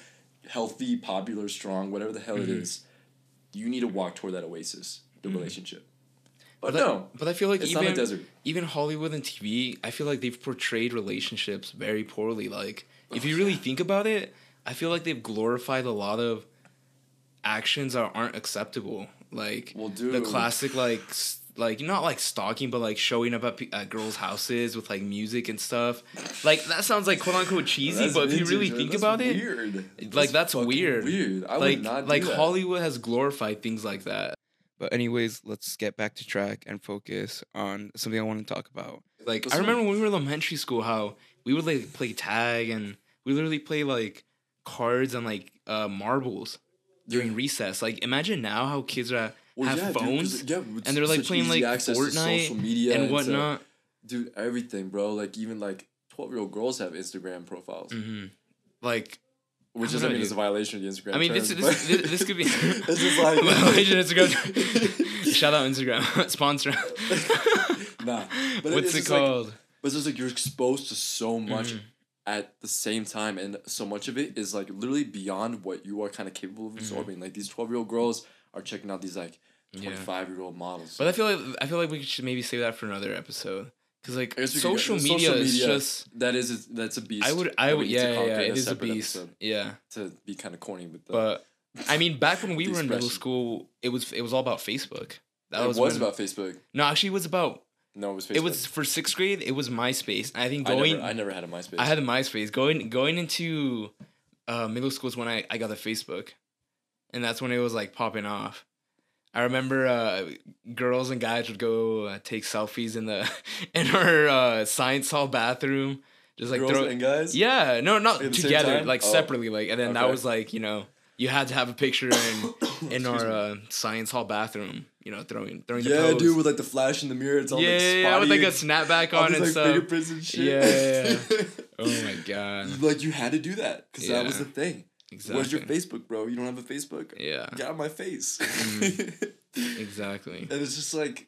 healthy, popular, strong, whatever the hell it Mhm. is. You need to walk toward that oasis, the Mhm. relationship. But, But, I- no, but I feel like it's even not a desert. even Hollywood and TV, I feel like they've portrayed relationships very poorly. Like, if Oh, you really think about it, I feel like they've glorified a lot of actions that aren't acceptable. Like Well, the classic, like like not like stalking, but like showing up at, pe- at girls' houses with like music and stuff. Like that sounds like quote unquote cheesy, That's but if you vintage, really man. think That's about it, like, that's fucking weird. Weird. I like would not do like that. Hollywood has glorified things like that. But anyways, let's get back to track and focus on something I want to talk about. Like Let's I do it. remember when we were in elementary school how we would like play tag and we literally play like cards and like uh marbles during Yeah. recess. Like imagine now how kids are Well, have yeah, dude, phones yeah, and they're like playing like Fortnite social media and whatnot. dude, everything, bro. Like even like twelve year old girls have Instagram profiles, hmm Like which is I mean is a violation of the Instagram. I mean, this, terms, this, this, this could be. it's just like Violation of Instagram. Shout out Instagram sponsor. nah, but What's it's it just like- called? But it's just like you're exposed to so much Mhm. at the same time, and so much of it is like literally beyond what you are kind of capable of absorbing. Like these twelve year old girls are checking out these like Mm-hmm. Twenty five year old models. But I feel like I feel like we should maybe save that for another episode because like I guess go- social media is just. that is that's a beast. I would I would we need to yeah yeah, yeah it is a beast yeah to be kind of corny with the. but I mean back when we were in middle school it was it was all about Facebook that it was, was, when- about Facebook. no actually it was about No, it was Facebook. it was for sixth grade it was MySpace I think I going never, I never had a MySpace. I had a MySpace going going into uh, middle school is when I, I got the Facebook, and that's when it was like popping off. I remember uh, girls and guys would go uh, take selfies in the in our uh, science hall bathroom, just like girls throw. and guys. Yeah, no, not At together, like Oh. separately, like, and then that was like you know you had to have a picture in in our uh, science hall bathroom, you know, throwing throwing the Yeah, dude, with like the flash in the mirror, it's all yeah, like yeah, with like a and snapback on these, and like stuff. fingerprints and shit. Yeah, Oh my god, like you had to do that because that was the thing. Exactly. Where's your Facebook, bro? You don't have a Facebook? Yeah, Get out of my face. Mhm. exactly. and it's just like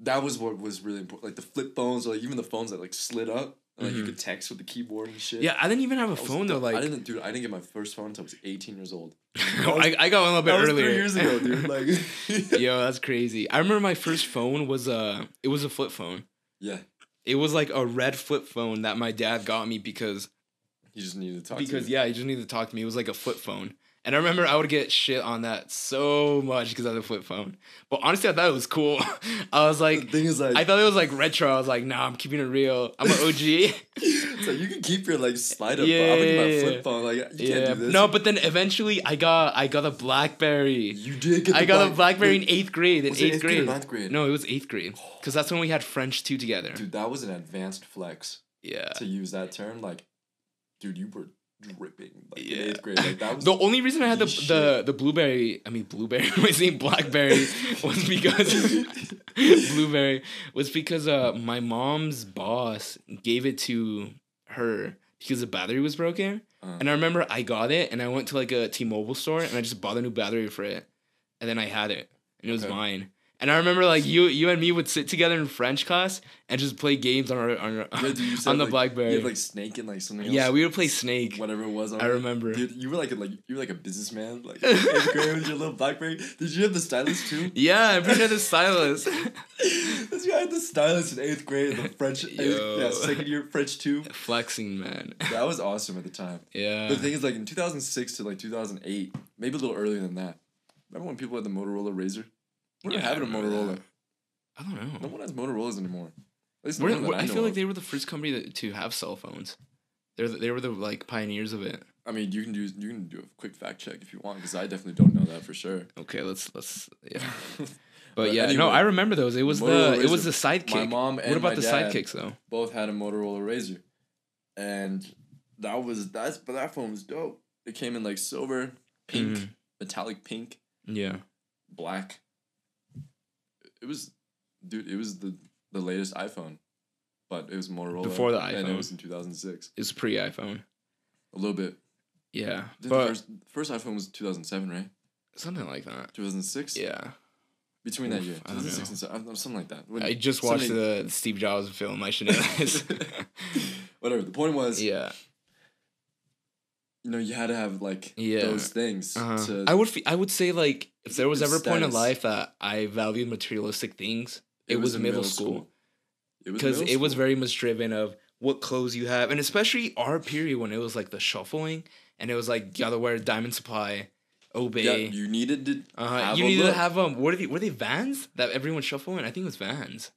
that was what was really important. Like the flip phones, or like even the phones that like slid up, and like you Mhm. could text with the keyboard and shit. Yeah, I didn't even have a was phone though. Like, I didn't, dude. I didn't get my first phone until I was eighteen years old. I, I got one a little bit earlier. three years ago, dude. Like, Yo, that's crazy. I remember my first phone was a it was a flip phone. yeah, It was like a red flip phone that my dad got me because you just needed to talk. because to yeah, he just needed to talk to me. It was like a flip phone, And I remember I would get shit on that so much because I had a flip phone. But honestly, I thought it was cool. I was like, The thing is like, I thought it was like retro. I was like, nah, I'm keeping it real. I'm an OG. so you can keep your like slide up. Yeah, I'm yeah, yeah. flip phone. Like you yeah. can't do this. No, but then eventually I got I got a BlackBerry. you did get. I got a black- BlackBerry in eighth grade. In eighth eighth grade. ninth grade? No, it was eighth grade. Because that's when we had French two together. Dude, that was an advanced flex Yeah. to use that term. Like, dude, you were dripping like Yeah. eighth grade. Like that was The only reason I had the the, the blueberry, I mean blueberry, I was saying blackberry, was because blueberry was because uh my mom's boss gave it to her because the battery was broken, Uh. and I remember I got it and I went to like a T-Mobile store and I just bought a new battery for it, and then I had it and it was Okay. mine. And I remember like you you and me would sit together in French class and just play games on our on, our, Yeah, dude, on the like, BlackBerry. You had like snake and like something else. yeah, we would play Snake. whatever it was. on I it. remember. Dude, you were like a, like you were like a businessman, like in grade with your little BlackBerry. Did you have the stylus too? Yeah, I'm pretty sure the stylus. this guy had the stylus in eighth grade, in the French, eighth, yeah, second year French two. Flexing man. That was awesome at the time. Yeah. The thing is, like in two thousand six to like two thousand eight, maybe a little earlier than that. Remember when people had the Motorola Razor? We're Yeah, I having a Motorola. that. I don't know. No one has Motorola's anymore. At least no We're- one we're- I, know feel like of. they were the first company that, to have cell phones. They're the, they were the like pioneers of it. I mean, you can do you can do a quick fact check if you want, because I definitely don't know that for sure. Okay, let's let's yeah. But, But yeah, no, I remember those. It was Motorola the it was the sidekick. My mom and what about my the dad sidekicks though? both had a Motorola Razor, and that was that's but that phone was dope. It came in like silver, pink, Mhm. metallic pink, Yeah. black. It was, dude. It was the the latest iPhone, but it was Motorola Before the and it was in two thousand six. It was pre iPhone. A little bit. Yeah. The But first first iPhone was two thousand seven, right? something like that. Two thousand six. Yeah. Between that Oof, year, I don't 2006 and seven, something like that. When- I just watched something- the Steve Jobs film. I should know this. Whatever. The point was, yeah. You know, you had to have like Yeah. those things Uh-huh. to. I would fe- I would say like if there was ever a point in life that I valued materialistic things, it, was, in middle school. It was because middle it was very much driven of what clothes you have, and especially our period when it was like the shuffling, and it was like you gotta wear Diamond Supply, Obey. Yeah, you needed to. uh, have you needed look. to have um. What are they? Were they Vans that everyone shuffling? I think it was Vans.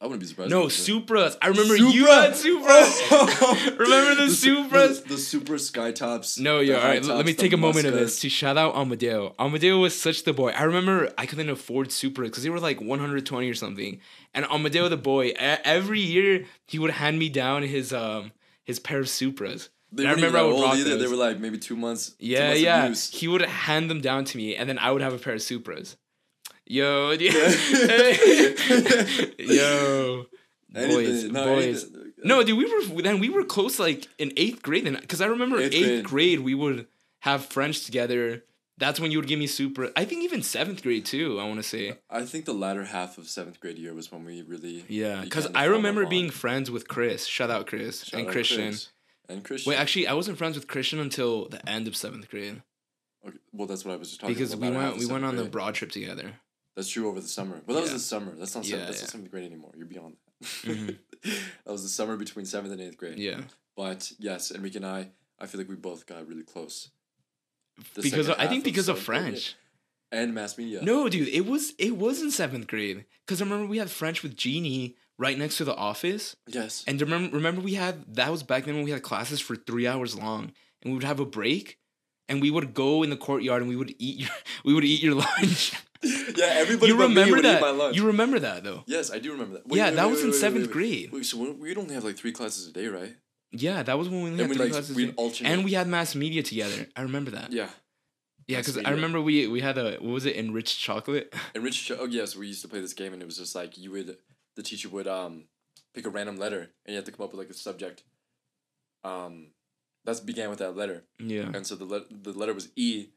I wouldn't be surprised. No, Supras. I remember Supra! you had Supras. Oh! Remember the Su- Supras? The, the Supra sky tops. No, the yeah. All right, let me take a moment of this to shout out Amadeo. Amadeo was such the boy. I remember I couldn't afford Supra because they were like 120 or something. And Amadeo the boy, every year he would hand me down his um his pair of Supras. They I remember I would rock either. They were like maybe two months. two Yeah, months of yeah. use. He would hand them down to me, and then I would have a pair of Supras. Yo, yeah. yo, boys, no, boys. anything- uh, No, dude, we were then we were close like in eighth grade, then because I remember Eighth eighth, grade. grade. we would have French together. That's when you would give me super. I think even seventh grade too. I want to say I think the latter half of seventh grade year was when we really. yeah, because I remember being friends with Chris. Shout out Chris Shout and out Christian. Chris. And Christian. Wait, actually, I wasn't friends with Christian until the end of seventh grade Okay, well, that's what I was just talking because about. Because we went we went on the broad trip together. That's true over the summer. Well, that was the summer. That's not Yeah, seventh. That's yeah. not seventh grade anymore. You're beyond that. Mhm. that was the summer between seventh and eighth grade. Yeah, But yes, Enrique and I, I feel like we both got really close. The because of, I think because of grade, French. and mass media. No, dude, it was it was in seventh grade because I remember we had French with Jeannie right next to the office. Yes. And remember, remember we had that was back then when we had classes for three hours long, and we would have a break, and we would go in the courtyard and we would eat your we would eat your lunch. yeah, everybody. you remember that? my lunch. You remember that though? yes, I do remember that. Yeah, that was in wait, wait, seventh wait. grade. Wait, so we- we'd only have like three classes a day, right? Yeah, that was when we had And we three like classes, we'd alternate. and we had mass media together. I remember that. yeah, Yeah, because I remember we we had a what was it enriched chocolate. Enriched. Cho- oh yes, we used to play this game, and it was just like you would, the teacher would um, pick a random letter, and you had to come up with like a subject. Um, that began with that letter, yeah. and so the le- the letter was E,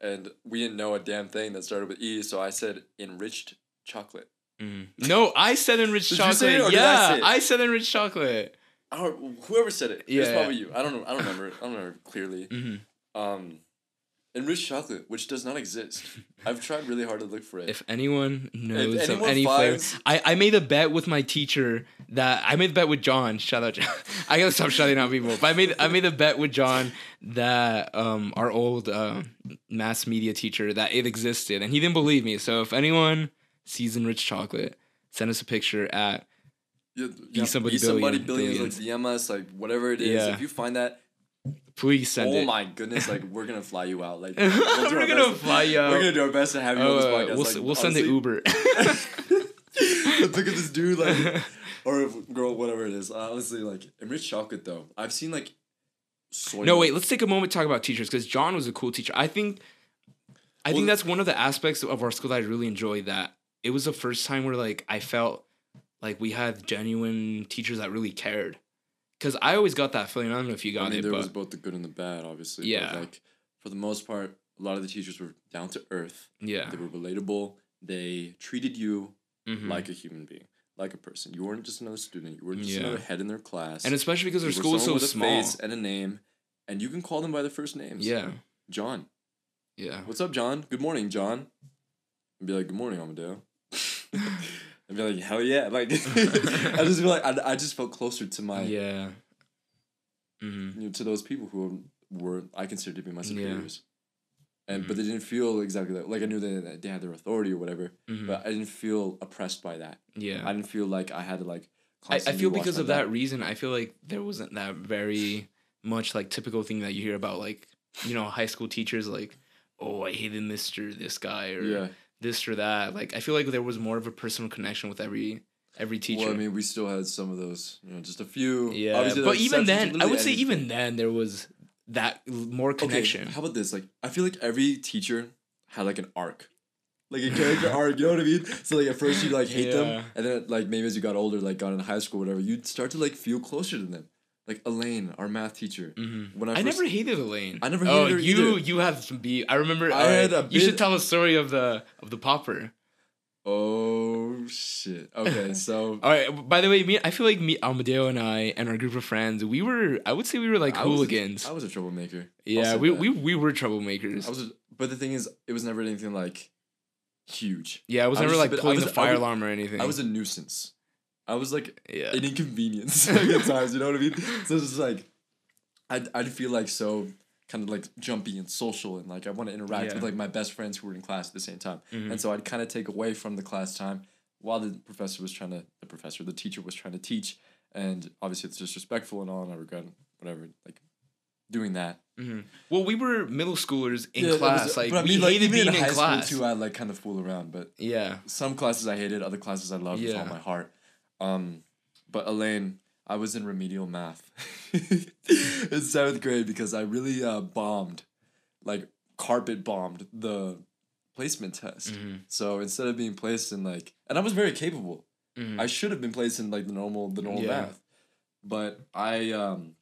and we didn't know a damn thing that started with E, so I said enriched chocolate. Mm. No, I said enriched chocolate. say it or did I yeah, it? I said enriched chocolate. I whoever said it, yeah, it's Yeah. probably you. I don't know. I don't remember. I don't remember clearly. hmm Um, enriched chocolate, which does not exist. I've tried really hard to look for it. If anyone knows of anyone any flavor, I, I made a bet with my teacher that I made a bet with John. Shout out, John. I gotta stop shouting out people. But I made I made a bet with John that um our old uh, mass media teacher that it existed, and he didn't believe me. So if anyone sees enriched chocolate, send us a picture at Yeah, Be somebody be somebody billion, billions, like DM us, like whatever it is. Yeah. If you find that, please send oh it. my goodness, like we're gonna fly you out. Like We're do our gonna fly you out. We're gonna do our best to have you on this Oh, podcast. we'll, like, we'll send the Uber. Look at this dude, like, or girl, whatever it is. Honestly, like enriched chocolate though. I've seen like. Soy No, wait. Let's take a moment to talk about teachers because John was a cool teacher. I think, I Well- think that's one of the aspects of our school that I really enjoyed. That it was the first time where like I felt like we had genuine teachers that really cared. Because I always got that feeling. I don't know if you got I mean, it, there but was both the good and the bad, obviously. Yeah. like for the most part, a lot of the teachers were down to earth. yeah, They were relatable. They treated you mhm. like a human being, like a person. You weren't just another student. You weren't just Yeah. another head in their class. and especially because were school was so with a small. face and a name, and you can call them by their first names. Yeah, John. yeah, What's up, John? Good morning, John. And be like, Good morning, Amadeo. and be like, Hell yeah! Like, I just feel like I, I just felt closer to my yeah. hmm you know, to those people who were I considered to be my Yeah. superiors. And Mhm. but they didn't feel exactly that. Like I knew they they had their authority or whatever, hmm but I didn't feel oppressed by that. yeah. I didn't feel like I had to like. I, I feel because of that back. reason, I feel like there wasn't that very much like typical thing that you hear about like, you know, high school teachers like, oh, I hated Mr. this guy or Yeah. This or that. Like I feel like there was more of a personal connection with every every teacher. Well, I mean, we still had some of those. You know, just a few. yeah, Obviously, but even then, I would say even then there was that more connection. Okay, how about this? Like, I feel like every teacher had like an arc, like a character arc. You know what I mean? So like at first you like hate Yeah. them, and then like maybe as you got older, like got in high school, or whatever, you'd start to like feel closer to them. Like Elaine, our math teacher. Mhm. When I, I, first, never hated Elaine. I never oh, hated her you either. you have some beef. I remember. I alright, had a You should tell a story of the of the popper. Oh shit. Okay, so All right. By the way, me I feel like me Amadeo and I and our group of friends, we were I would say we were like I was a- hooligans. I was a troublemaker. Yeah, we, that. we we were troublemakers. I was, a, but the thing is, it was never anything like huge. yeah, it was I never a like bit- pulling was- the fire was- alarm or anything. I was a nuisance. I was like yeah. an inconvenience at times. You know what I mean? So it's just like, I'd I'd feel like so kind of like jumpy and social and like I want to interact Yeah. with like my best friends who were in class at the same time. Mhm. And so I'd kind of take away from the class time while the professor was trying to the professor the teacher was trying to teach and obviously it's disrespectful and all and I regret whatever like doing that. Mhm. Well, we were middle schoolers in Yeah, class. was- like I we like, hated even being in, high school, class. too. I'd like kind of fool around, but yeah. some classes I hated, other classes I loved with all Yeah. my heart. Um, but Elaine, I was in remedial math in seventh grade because I really uh, bombed, like carpet bombed the placement test. Mhm. So instead of being placed in like, and I was very capable. Mhm. I should have been placed in like the normal the normal Yeah. math, but I um.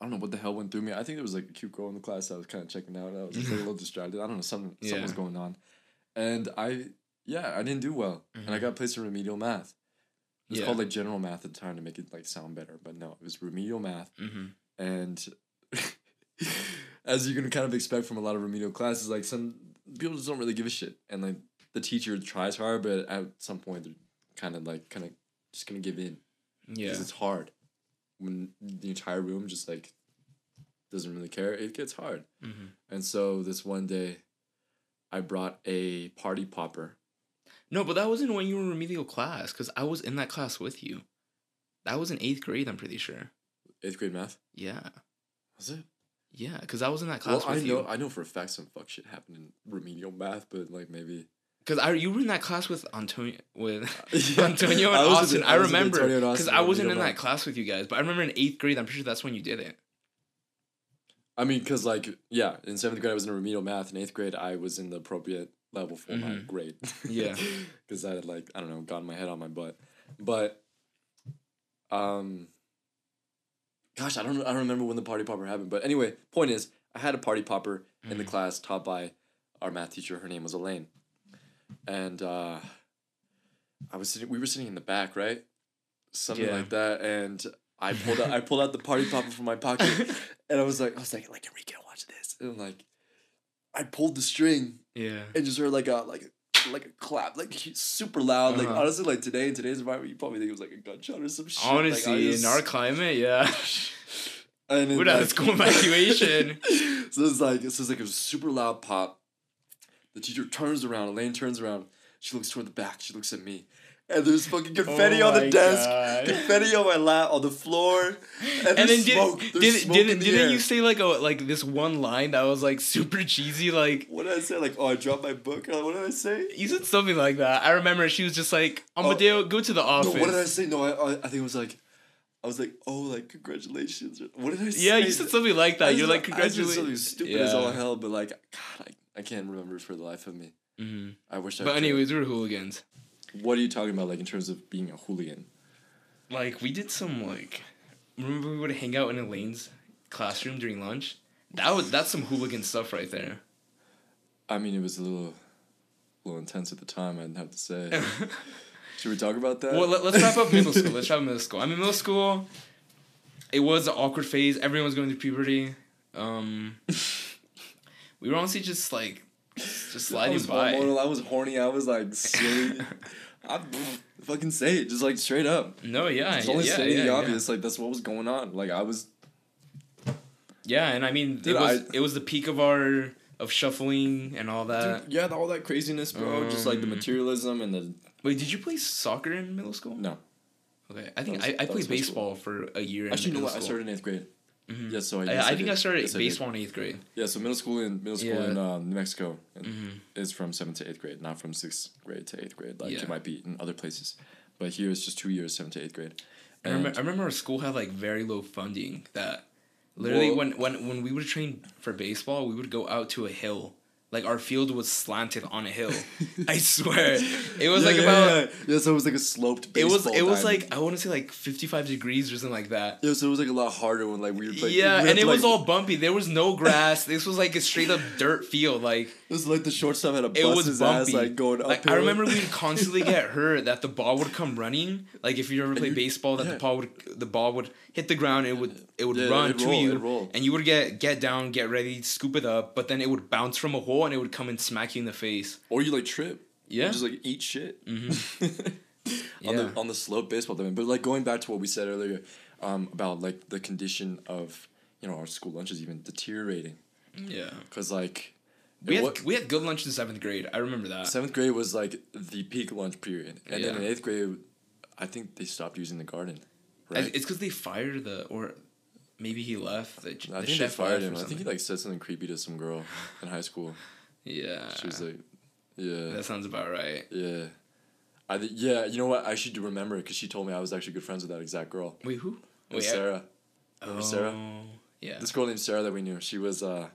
I don't know what the hell went through me. I think there was like a cute girl in the class. I was kind of checking out. I was just, like, a little distracted. I don't know. Something yeah. something was going on, and I yeah I didn't do well, and I Mhm. got placed in remedial math. It was Yeah. called like general math at the time to make it like sound better, but no, it was remedial math, Mhm. and as you can kind of expect from a lot of remedial classes, like some people just don't really give a shit, and like the teacher tries hard, but at some point they're kind of like kind of just gonna give in Yeah. because it's hard when the entire room just like doesn't really care. It gets hard, Mhm. and so this one day, I brought a party popper. No, but that wasn't when you were in remedial class because I was in that class with you. That was in eighth grade. I'm pretty sure. Eighth grade math Yeah. was it? Yeah, because I was in that class Well, I know you. I know for a fact some fuck shit happened in remedial math, but like maybe Because I you were in that class with Antonio with Yeah, Antonio and I Austin. I I remember because I wasn't in remedial that math. class with you guys, but I remember in eighth grade. I'm pretty sure that's when you did it. I mean, cause like yeah, in seventh grade I was in remedial math. In eighth grade I was in the appropriate level for my Mhm. grade. Yeah. because I had like I don't know gotten my head on my butt, but um. Gosh, I don't I don't remember when the party popper happened, but anyway, point is I had a party popper in the Mhm. class taught by our math teacher. Her name was Elaine, and uh, I was sitting. We were sitting in the back, right? Something Yeah. like that, and I pulled out I pulled out the party popper from my pocket, and I was like I was like like Enrique, watch this, and I'm like. I pulled the string Yeah. and just heard like a like a, like a clap, like super loud. Like Uh-huh. honestly, like today in today's environment, you probably think it was like a gunshot or some shit. Like, Honestly, just- in our climate, yeah. and then, have like- school evacuation. so it's like it's just like a super loud pop. The teacher turns around, Elaine turns around. She looks toward the back. She looks at me. And there's fucking confetti Oh on the desk, God. confetti on my lap, on the floor, and, and then smoke. did, did, smoke did, didn't air. you say like a like this one line that was like super cheesy? Like What did I say? Like, oh, I dropped my book. Or what did I say? you said something like that. I remember she was just like, Amadeo, go to the No, office. what did I say? No, I, I, think it was like, I was like, oh, like congratulations. What did I say? Yeah, you said something like that. You're like, congratulations. something stupid as all hell, but like, God, I, I can't remember for the life of me. Mhm. I wish I. But could. anyways, we were hooligans. What are you talking about? Like in terms of being a hooligan? Like we did some like, remember we would hang out in Elaine's classroom during lunch. That was that's some hooligan stuff right there. I mean, it was a little, a little intense at the time. I'd have to say. Should we talk about that? Well, let, let's wrap up middle school. Let's wrap up middle school. I mean, middle school, it was an awkward phase. Everyone's going through puberty. Um, we were honestly just like, just I sliding was by. hormonal. I was horny. I was like silly. I fucking say it, just like straight up. No, yeah, It's only yeah, stating yeah, the yeah. obvious. Like that's what was going on. Like I was. Yeah, and I mean, Dude, it was I- it was the peak of our of shuffling and all that. Dude, yeah, all that craziness, bro. just like the Um, materialism and the Wait, did you play soccer in middle school? no. Okay, I think was- I, I played baseball for a year. In Actually, you know what? I started in eighth grade. Mhm. Yeah, so I. I, yes, I think did. I started Yes, baseball in eighth grade. Yeah, so middle school in middle school in Yeah. um, New Mexico and hmm is from seventh to eighth grade, not from sixth grade to eighth grade. Like Yeah. it might be in other places, but here it's just two years, seventh to eighth grade. I remember, I remember our school had like very low funding that literally Well- when, when when we would train for baseball we would go out to a hill like our field was slanted on a hill. I swear. It was Yeah, like yeah, about yeah, yeah. So it was like a sloped. it was it was like i want to say like 55 degrees or something like that. Yeah, so it was like a lot harder when like we were like yeah we and it to, was all bumpy. There was no grass. This was like a straight up dirt field like was like the shortstop had a bust it was his bumpy ass like going like uphill. i remember we'd constantly get hurt that the ball would come running like if you ever played baseball that yeah. the ball would the ball would hit the ground it would it would Yeah, run to roll, you and you would get get down get ready scoop it up but then it would bounce from a hole and it would come and smack you in the face or you like trip. yeah Just like eat shit. Mhm. on the on the slope baseball diamond. But like going back to what we said earlier, um, about like the condition of you know our school lunches even deteriorating yeah because like we had we had good lunch in seventh grade i remember that seventh grade was like the peak lunch period, and then in eighth grade, I think they stopped using the garden. Right. it's because they fired the or maybe he left the, I the think they fired him. I think he like said something creepy to some girl in high school. yeah She was like, "Yeah, that sounds about right yeah." I th- yeah, you know what? I should remember it because she told me I was actually good friends with that exact girl. wait who It was I- Sarah. oh, Sarah? yeah This girl named Sarah that we knew. She was uh,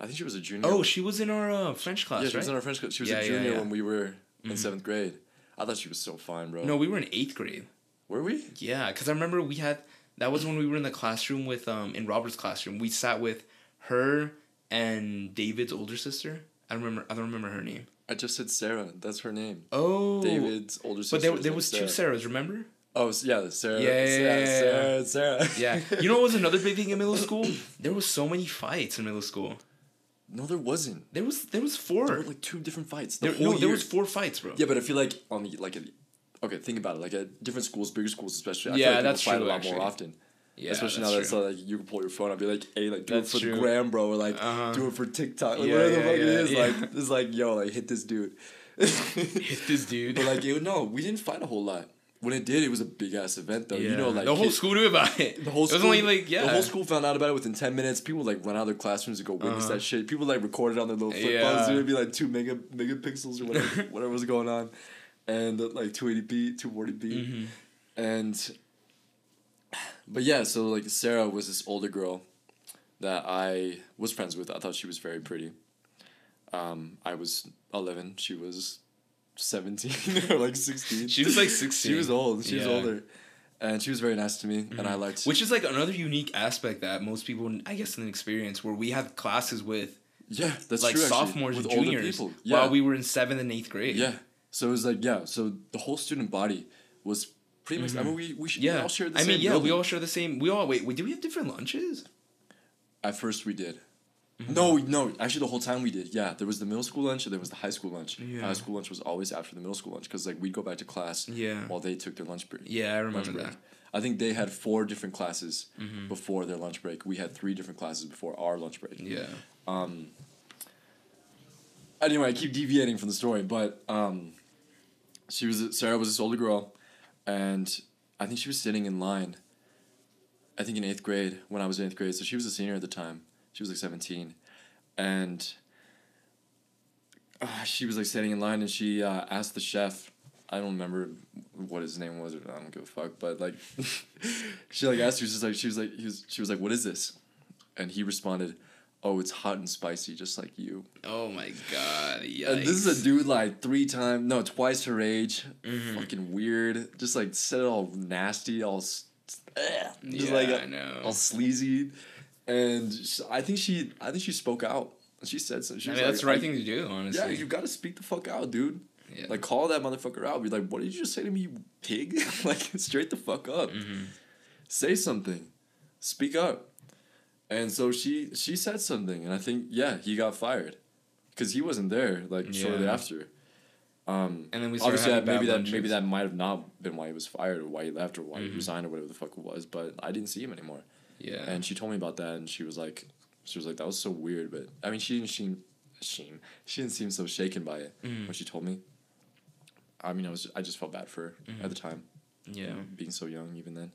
I think she was a junior. Oh, she was in our uh, French class, yeah, she right? was in our French class. She was Yeah, a junior yeah. when we were in Mhm. seventh grade. I thought she was so fine, bro. no, we were in eighth grade. were we? Yeah, because I remember we had that was when we were in the classroom with um in Robert's classroom. We sat with her and David's older sister. I don't remember. I don't remember her name. I just said Sarah. That's her name. Oh, David's older sister. But there, there was two Sarahs. Remember? Oh yeah, Sarah. Yeah, yeah, Sarah, yeah, yeah, Sarah, Sarah. Yeah. You know what was another big thing in middle school? There was so many fights in middle school. No, there wasn't. There was there was There four. were like two different fights. The There, whole no, there year. was four fights, bro. Yeah, but I feel like on the like, okay, think about it. Like at different schools, bigger schools especially. I Yeah, feel like that's fight true, a lot actually. more often. Yeah, especially that's now that it's true. not like you can pull your phone up, be like, hey, like do That's it for true. the gram, bro, or like Uh-huh. do it for TikTok, like Yeah, whatever the yeah, fuck it yeah, is. yeah. Like it's like yo, like hit this dude. Hit this dude. But like it, no, we didn't fight a whole lot. When it did, it was a big ass event though. Yeah. You know, like the whole kid- school knew about it. The whole school, it was only like yeah. The whole school found out about it within ten minutes. People like run out of their classrooms to go witness Uh-huh. that shit. People like recorded on their little flip Yeah. phones. It'd be like two mega megapixels or whatever, whatever was going on, and like two eighty p, two forty p, Mhm. and. But yeah, so like Sarah was this older girl, that I was friends with. I thought she was very pretty. Um, I was eleven. She was seventeen or like sixteen. She was like sixteen. She was old. She was older, and she was very nice to me, and I liked. Which is like another unique aspect that most people, I guess, didn't experience, where we had classes with yeah, that's like true. actually, sophomores with and older juniors people. Yeah, while we were in seventh and eighth grade. yeah. So it was like yeah. So the whole student body was pretty much. I Mhm. mean, we we, should, we yeah. all shared the I same. mean, yeah, building. we all share the same. We all wait. Wait, did we have different lunches? At first, we did. No, no. Actually, the whole time we did. Yeah, there was the middle school lunch and there was the high school lunch. Yeah. High school lunch was always after the middle school lunch because like we'd go back to class Yeah. while they took their lunch break. Yeah, I remember that. I think they had four different classes Mhm. before their lunch break. We had three different classes before our lunch break. Yeah. Um. Anyway, I keep deviating from the story, but um, she was Sarah was this older girl, and I think she was sitting in line. I think in eighth grade when I was in eighth grade, so she was a senior at the time. She was like seventeen, and uh, she was like standing in line, and she uh, asked the chef. I don't remember what his name was, or I don't give a fuck. But like, she like asked. She was just like she was like he was, she was like, "What is this?" And he responded, "Oh, it's hot and spicy, just like you." Oh my god. Yikes. And this is a dude like three times, no, twice her age. Mhm. Fucking weird. Just like said it all nasty, all just yeah, like I know. all sleazy. And I think she, I think she spoke out. She said something. She I mean, like, that's the right I- thing to do, honestly. Yeah, you gotta speak the fuck out, dude. Yeah. Like call that motherfucker out. Be like, what did you just say to me, you pig? like straight the fuck up. Mhm. Say something. Speak up. And so she she said something, and I think yeah he got fired, because he wasn't there like shortly after. Um, And then we obviously that, maybe that maybe that might have not been why he was fired or why he left or why Mhm. he resigned or whatever the fuck it was. But I didn't see him anymore, Yeah. and she told me about that, and she was like, she was like that was so weird, but I mean she didn't she, she, she didn't seem so shaken by it Mhm. when she told me. I mean I was I just felt bad for her Mhm. at the time, yeah. being so young even then.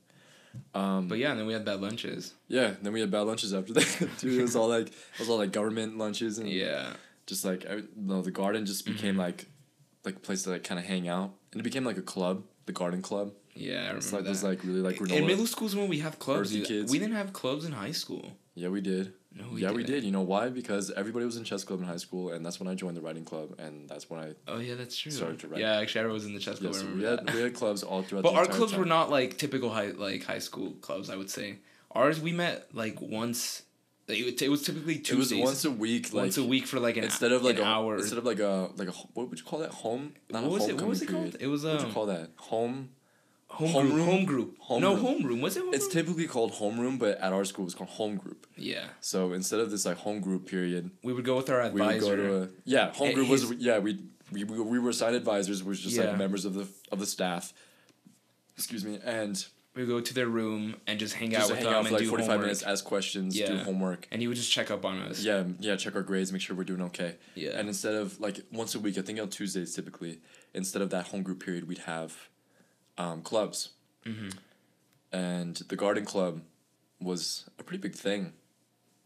Um, But yeah, and then we had bad lunches. yeah, then we had bad lunches after that. Dude, it was all like it was all like government lunches and Yeah. just like I, no, the garden just became Mhm. like like a place to like kind of hang out, and it became like a club, the garden club. Yeah, I remember It's like that. those like really like we're not in granola. middle schools when we have clubs, we didn't have clubs in high school. yeah, we did. No, we yeah, we didn't. did. You know why? Because everybody was in chess club in high school, and that's when I joined the writing club, and that's when I Oh yeah, that's true. Started to write. Yeah, actually, I was in the chess club. yeah. So we had that. we had clubs all throughout. But our clubs time. were not like typical high like high school clubs. I would say ours we met like once. It, was typically It was once a week, like once a week for like an instead of like an a hour. instead of like a like a what would you call that home? Not what a was it? What was it period. called? It was What would you um call that? Home. Home Homeroom? group. Home group. no Homeroom. homeroom. Was it homeroom? It's typically called homeroom, but at our school it's called home group. yeah. So instead of this like home group period, We would go with our advisor. we would go to a yeah home And group was yeah we we we we were assigned advisors, which was just Yeah. like members of the of the staff. Excuse me, and we go to their room and just hang just out with hang them out and for like do forty five homework. minutes, ask questions, do homework. And he would just check up on us. Yeah, yeah, check our grades, make sure we're doing okay. Yeah. And instead of like once a week, I think on Tuesdays typically, instead of that home group period, we'd have um, clubs. Mhm. And the garden club was a pretty big thing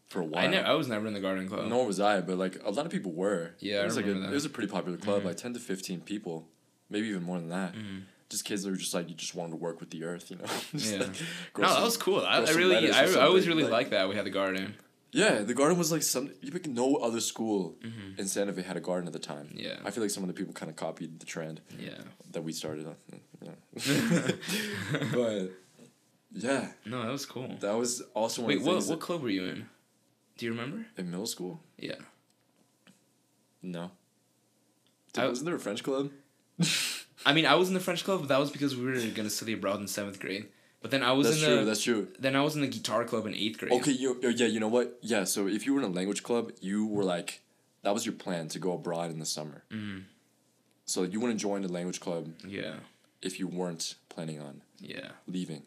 for a while. I never. I was never in the garden club. Nor was I, but like a lot of people were. Yeah, I it was like a, remember that. it was a pretty popular club, Mhm. like ten to fifteen people, maybe even more than that. Mhm. Just kids that were just like you just wanted to work with the earth, you know. Yeah. like, No, that was cool. I, I really, I, I always really like- liked that we had the garden. Yeah, the garden was like some. You pick no other school Mhm. in Santa Fe had a garden at the time. Yeah. I feel like some of the people kind of copied the trend Yeah. that we started on. Yeah. but yeah, No, that was cool. that was also one Wait, of the what what club were you in? Do you remember? in middle school. Yeah. No. Dude, I- wasn't there a French club? I mean, I was in the French club, but that was because we were gonna study abroad in seventh grade. But then I was that's in true. the That's true. then I was in the guitar club in eighth grade. Okay, you yeah, you know what? Yeah, so if you were in a language club, you were like that was your plan to go abroad in the summer. Mm, So you wouldn't join the language club yeah. if you weren't planning on Yeah. leaving.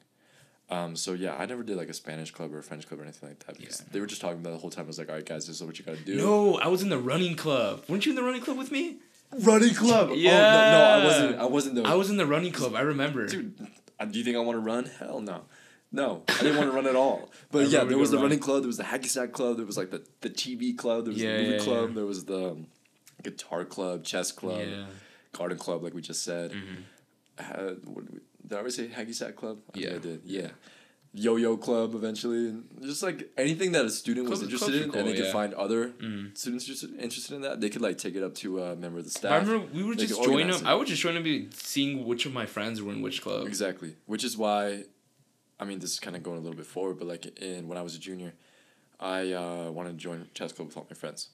Um, so yeah, I never did like a Spanish club or a French club or anything like that because Yeah. they were just talking about it the whole time. I was like, all right, guys, this is what you gotta do. No, I was in the running club. Weren't you in the running club with me? running club. Yeah. Oh, no, no, I wasn't. I wasn't the I was in the running club. I remember. dude. Do you think I want to run? Hell no. No, I didn't want to run at all. But yeah, there was the run. running club. There was the hacky sack club. There was like the, the TV club. There was Yeah, the movie yeah, club. yeah. There was the um, guitar club, chess club, garden club, like we just said. Mhm. Uh, did, I already say hacky sack club? I Yeah. I did. Yeah. Yo-yo club eventually, and just like anything that a student was interested in, cool, and they could yeah. find other Mm. students interested, interested in that, they could like take it up to a member of the staff. I remember we would They just could join them. I would just join them, be seeing which of my friends were in which club. Exactly. Which is why, I mean, this is kind of going a little bit forward, but like in when I was a junior, I uh, wanted to join chess club with all my friends,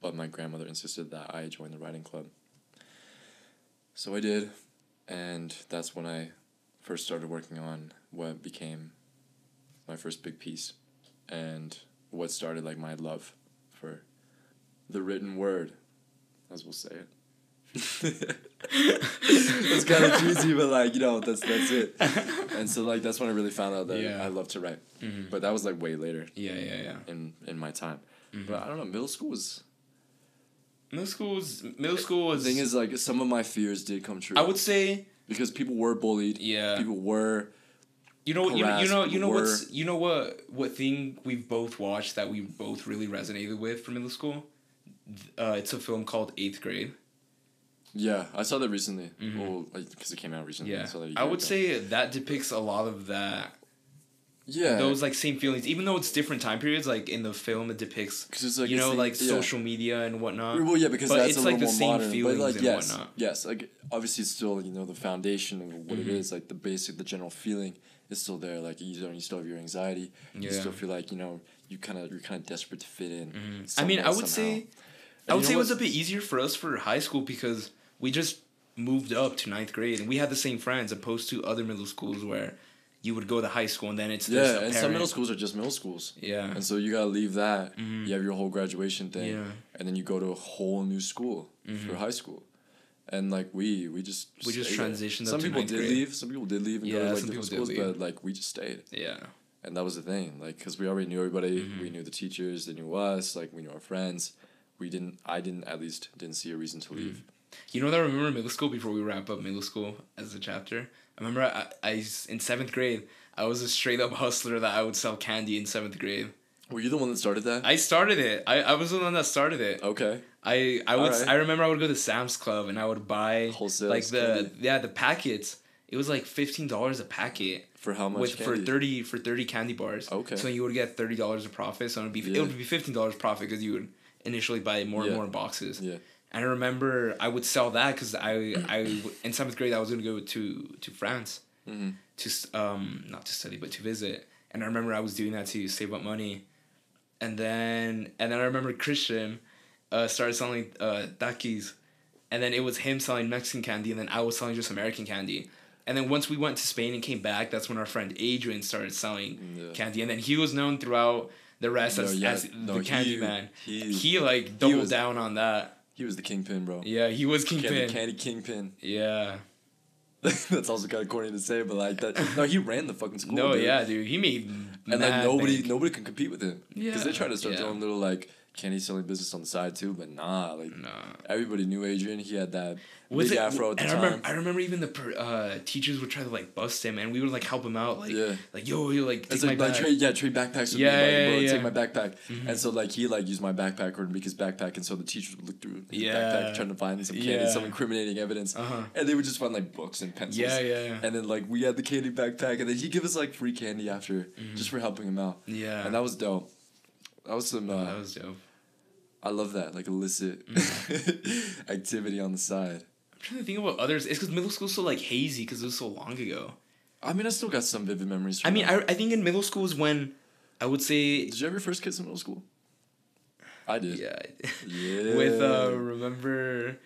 but my grandmother insisted that I join the writing club. So I did, and that's when I first started working on what became my first big piece, and what started like my love for the written word, as we'll say it. it's kind of cheesy, but like you know, that's that's it. And so like that's when I really found out that Yeah. I love to write. Mhm. But that was like way later Yeah, yeah, yeah. in in my time. Mhm. But I don't know. Middle school was. Middle school was middle school was. The thing is, like some of my fears did come true. I would say because people were bullied. yeah. People were. You know, you, you know, you know what's, you know what, what thing we've both watched that we both really resonated with from middle school. Uh, it's a film called Eighth Grade. Yeah, I saw that recently. Mhm. Well, because it came out recently. Yeah, a I would ago. say that depicts a lot of that. Yeah. Those like same feelings, even though it's different time periods. Like in the film, it depicts Because it's like you know like yeah. social media and whatnot. Well, yeah, because but that's it's a like the more same modern. feelings but like, and yes, whatnot. yes, like obviously, it's still you know the foundation of what it Mhm. is. Like the basic, the general feeling is still there. Like you don't, you still have your anxiety. Yeah. You still feel like you know you kind of you're kind of desperate to fit in. Mhm. I mean, I would somehow. say, And I would say it was a bit easier for us for high school because we just moved up to ninth grade and we had the same friends, opposed to other middle schools where you would go to high school and then it's Yeah, and some middle schools are just middle schools, Yeah. and so you gotta leave that. Mhm. You have your whole graduation thing, Yeah. and then you go to a whole new school for Mhm. high school. And like we, we just We just transitioned Some people did grade. leave. Some people did leave and go to like some different schools, but like we just stayed. Yeah. and that was the thing like because we already knew everybody Mhm. we knew the teachers they knew us like we knew our friends we didn't i didn't at least didn't see a reason to leave You know what I remember middle school before we wrap up middle school as a chapter? I remember I, I in seventh grade, I was a straight up hustler that I would sell candy in seventh grade. Were you the one that started that I started it. I, I was the one that started it. okay I I would Alright. I remember I would go to Sam's Club and I would buy Wholesale like the candy. yeah the packets. It was like fifteen dollars a packet for how much with for thirty for thirty candy bars. Okay. So you would get thirty dollars of profit. So it would be Yeah. it would be fifteen dollars profit because you would initially buy more Yeah. and more boxes. yeah And I remember I would sell that because I I in seventh grade I was gonna go to to France mm-hmm. to um not to study but to visit. And I remember I was doing that to save up money. And then and then I remember Christian uh, started selling uh, takis. And then it was him selling Mexican candy and then I was selling just American candy. And then once we went to Spain and came back, that's when our friend Adrian started selling Yeah. candy. And then he was known throughout the rest No, as, yeah, as no, the candy he- man. he- He, like doubled was- down on that. he was the kingpin bro Yeah, he was candy, kingpin. candy kingpin Yeah. that's also kind of corny to say but like that no he ran the fucking school No, dude. yeah, dude. He made and like mad nobody bank. nobody can compete with him because they try to start yeah. their own little like candy selling business on the side too but nah like Nah. everybody knew adrian he had that Was big it? afro at the and time I remember, I remember even the per, uh, teachers would try to like bust him, and we would like help him out, like, Yeah. like yo, yo, like take It's my like, like bag. trade, yeah, trade backpacks with Yeah, me. Like, yeah, bro, yeah. take my backpack. Mhm. And so like he like used my backpack or Mika's backpack, and so the teachers would look through his Yeah. backpack trying to find some candy, some incriminating evidence, Uh huh. and they would just find like books and pencils. Yeah, yeah, yeah. And then like we had the candy backpack, and then he'd give us like free candy after just for helping him out, yeah. and that was dope. That was some. Uh, that was dope. I love that like illicit activity on the side. I'm trying to think about others. It's because middle school's so like hazy because it was so long ago. I mean, I still got some vivid memories. I mean. I, I think in middle school is when I would say did you have your first kiss in middle school? I did. yeah. Yeah. With uh, remember,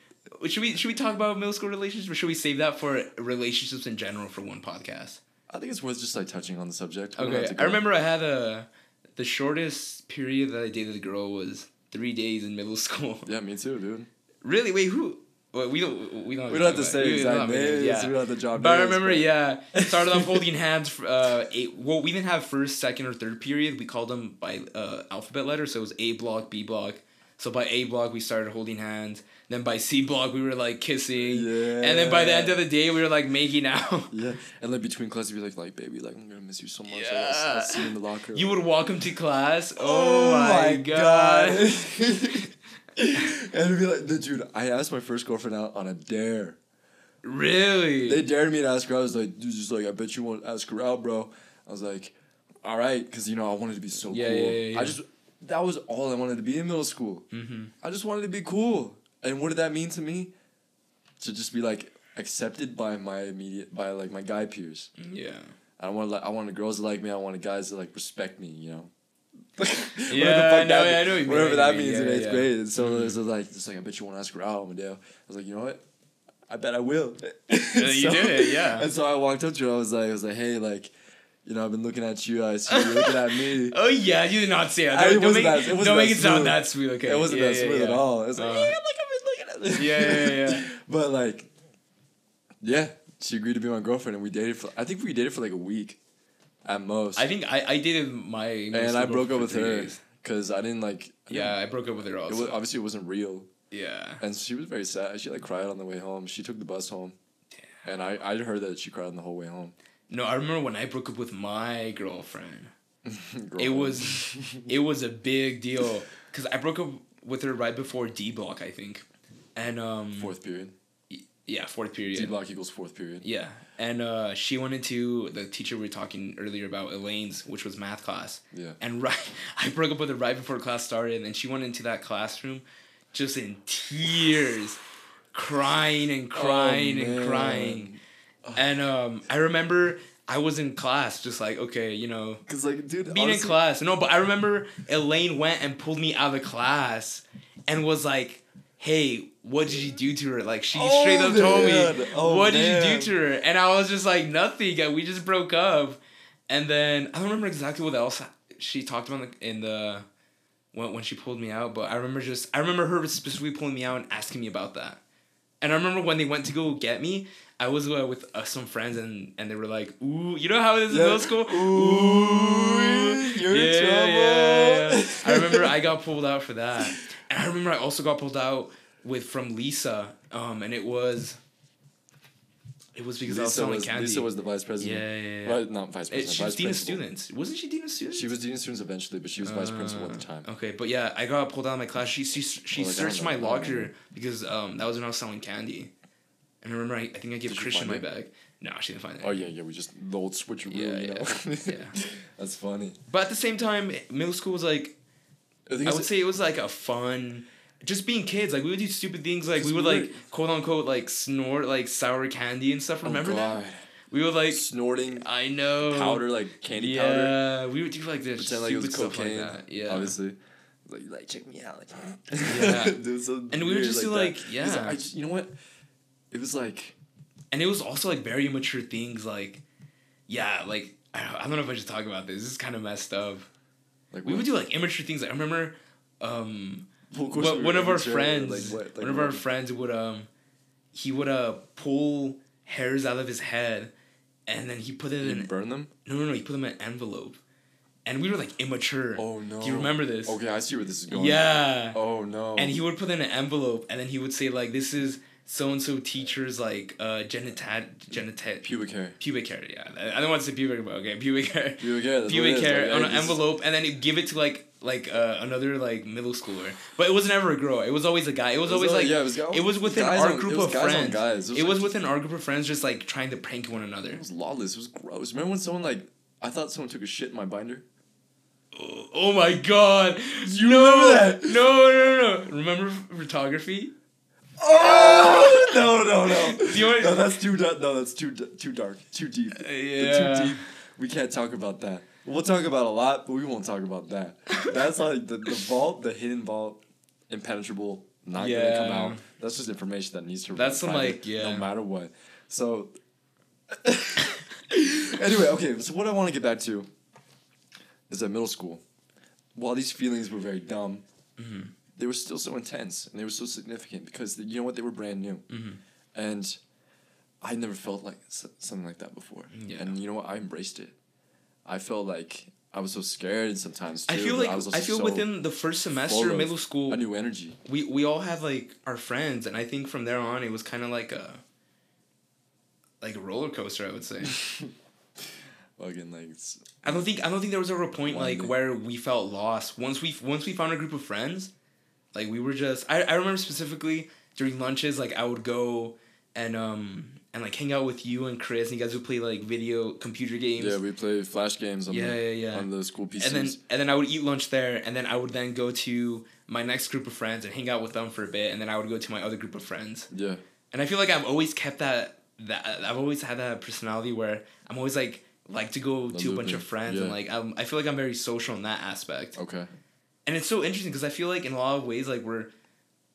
should we should we talk about middle school relationships or should we save that for relationships in general for one podcast? I think it's worth just like touching on the subject. We Okay, I remember I had a the shortest period that I dated a girl was three days in middle school. Yeah, me too, dude. Really? Wait, who? Well, we don't. We don't. We don't have to say about it. We- exact don't have names. to- yeah. We don't have to drop But I remember, but- yeah, started off holding hands. For, uh, eight, well, we didn't have first, second, or third period. We called them by uh, alphabet letter, so it was A block, B block. So by A block, we started holding hands. Then by C block, we were like kissing. Yeah. And then by the end of the day, we were like making out. Yeah, and like between classes, you'd be like, like, baby, like I'm gonna miss you so much. Like, Yeah. I'll, I'll see you in the locker. You would walk him to class. Oh, my god. and it'd be like, the dude, I asked my first girlfriend out on a dare. really? They dared me to ask her. out. I was like, dude, just like, I bet you won't ask her out, bro. I was like, all right, because you know I wanted to be so Yeah, cool. yeah, yeah, yeah. I just that was all I wanted to be in middle school. mm-hmm. I just wanted to be cool. And what did that mean to me? To just be like accepted by my immediate by like my guy peers. Yeah. I want like I wanted girls to like me. I wanted guys to like respect me. You know. Whatever the Yeah, fuck I know- that I what you mean, Whatever that what you means in eighth yeah. grade. And so Mhm. it was like it's like I bet you want to ask her out, Amadeo. I was like, you know what? I bet I will. you did it, yeah. And so I walked up to her. I was like, I was like, hey, like, you know, I've been looking at you. I see you looking at me. Oh yeah, you did not say it. I- Don't, it don't make, that- it wasn't don't make that it sound that sweet. Okay, It wasn't yeah, that smooth at all. It's like, Uh, yeah, like I've been looking at this. Yeah, yeah, yeah. but like, yeah, she agreed to be my girlfriend, and we dated for. I think we dated for like a week, at most. I think I, I dated my and I broke up with her because I didn't like. I didn't- Yeah, I broke up with her It also. was, obviously, it wasn't real, yeah. and she was very sad. She like cried on the way home. She took the bus home, and I I heard that she cried on the whole way home. No, I remember when I broke up with my girlfriend. It was it was a big deal because I broke up with her right before D block, I think, and um fourth period. yeah fourth period. D block equals fourth period. Yeah, and uh, she went into the teacher we were talking earlier about, Elaine's, which was math class. Yeah. And right, I broke up with her right before class started, and she went into that classroom, just in tears, crying and crying and Oh, man. crying. And um, I remember I was in class, just like okay, you know, Cause like, dude, being in honestly- class. No, but I remember Elaine went and pulled me out of the class, and was like. Hey, what did you do to her? Like she Oh, straight up told me. Oh, "What did man. you do to her?" And I was just like, "Nothing. We just broke up." And then I don't remember exactly what else she talked about in the, in the when when she pulled me out, but I remember just I remember her specifically pulling me out and asking me about that. And I remember when they went to go get me, I was uh, with uh, some friends and and they were like, "Ooh, you know how it is in middle school? Ooh, you're in trouble. I remember I got pulled out for that, and I remember I also got pulled out with from Lisa, um, and it was. It was because I was Lisa selling was, candy. Lisa was the vice president. Yeah, yeah, yeah. Right, not vice It- president. she was dean of students. Wasn't she dean of students? She was dean of students eventually, but she was vice principal at the time. Uh, Okay, but yeah, I got pulled out of my class. She she, she Well, like, searched my know. Know. locker because um that was when I was selling candy, and I remember I, I think I gave Did Christian my find bag. No, she didn't find it. Oh yeah, yeah. We just the old switcheroo. Yeah, you yeah, yeah. That's funny. But at the same time, middle school was like I, I would say it was like a fun. Just being kids, like we would do stupid things, like we would like quote unquote like snort like sour candy and stuff. Oh, Remember that? We would like snorting I know powder like candy yeah, powder. we would do like this Pretend like it stupid was stuff cocaine. like that. Yeah, Obviously. Like, like check me out. Like, Yeah. Dude, so And we would just do, that. like, 'Cause yeah. I just, you know what? It was like and it was also like very immature things like yeah like I don't, I don't know if i should talk about this this is kind of messed up like we what? would do like immature things i remember um Well, one, we one of our friends Like? Like one of our friends would um he would uh pull hairs out of his head and then he put it You in burn them? no no no he put them in an envelope and we were like immature Oh no. do you remember this Okay, I see where this is going. yeah Oh no. and he would put in an envelope and then he would say like this is so and so teacher's like uh genitat genitat pubic hair. pubic hair. Yeah, I don't want to say pubic, but okay, pubic hair. Pubic hair. Pubic what it is. hair Like, on an envelope, and then he'd give it to like like uh, another like middle schooler. But it was never a girl. It was always a guy. It was, It was always like yeah, it was it was within our on- group of friends. It was It was like- within our group of friends, just like trying to prank one another. It was lawless. It was gross. Remember when someone like I thought someone took a shit in my binder? Oh, oh my god! You no, remember that? No, no, no, no. Remember photography? Oh no no no! No, that's too dark. No, that's too too dark. Too deep. yeah. Too deep. We can't talk about that. We'll talk about a lot, but we won't talk about that. That's like the, the vault, the hidden vault, impenetrable, not gonna come out. That's just information that needs to. That's some, like, yeah. No matter what. So. anyway, okay. So what I want to get back to is that middle school, while these feelings were very dumb, Mm-hmm. They were still so intense and they were so significant because you know what they were brand new, Mm-hmm. and I never felt like s- something like that before. Yeah. And you know what? I embraced it. I felt like I was so scared sometimes too. I feel like I, also feel so within the first semester of middle school, a new energy. we we all had like our friends, and I think from there on it was kind of like a like a roller coaster. I would say. Again, like I don't think I don't think there was ever a point like where we felt lost. Once we once we found a group of friends, like we were just. I I remember specifically during lunches, like I would go and um and like hang out with you and Chris, and you guys would play like video computer games. yeah, we play flash games on Yeah, the yeah, yeah. on the school PCs. and then and then I would eat lunch there, and then I would then go to my next group of friends and hang out with them for a bit, and then I would go to my other group of friends. yeah, And I feel like I've always kept that that I've always had that personality where I'm always like like to go The to a bunch of friends and like I'm, I feel like I'm very social in that aspect. okay, And it's so interesting because I feel like in a lot of ways like we're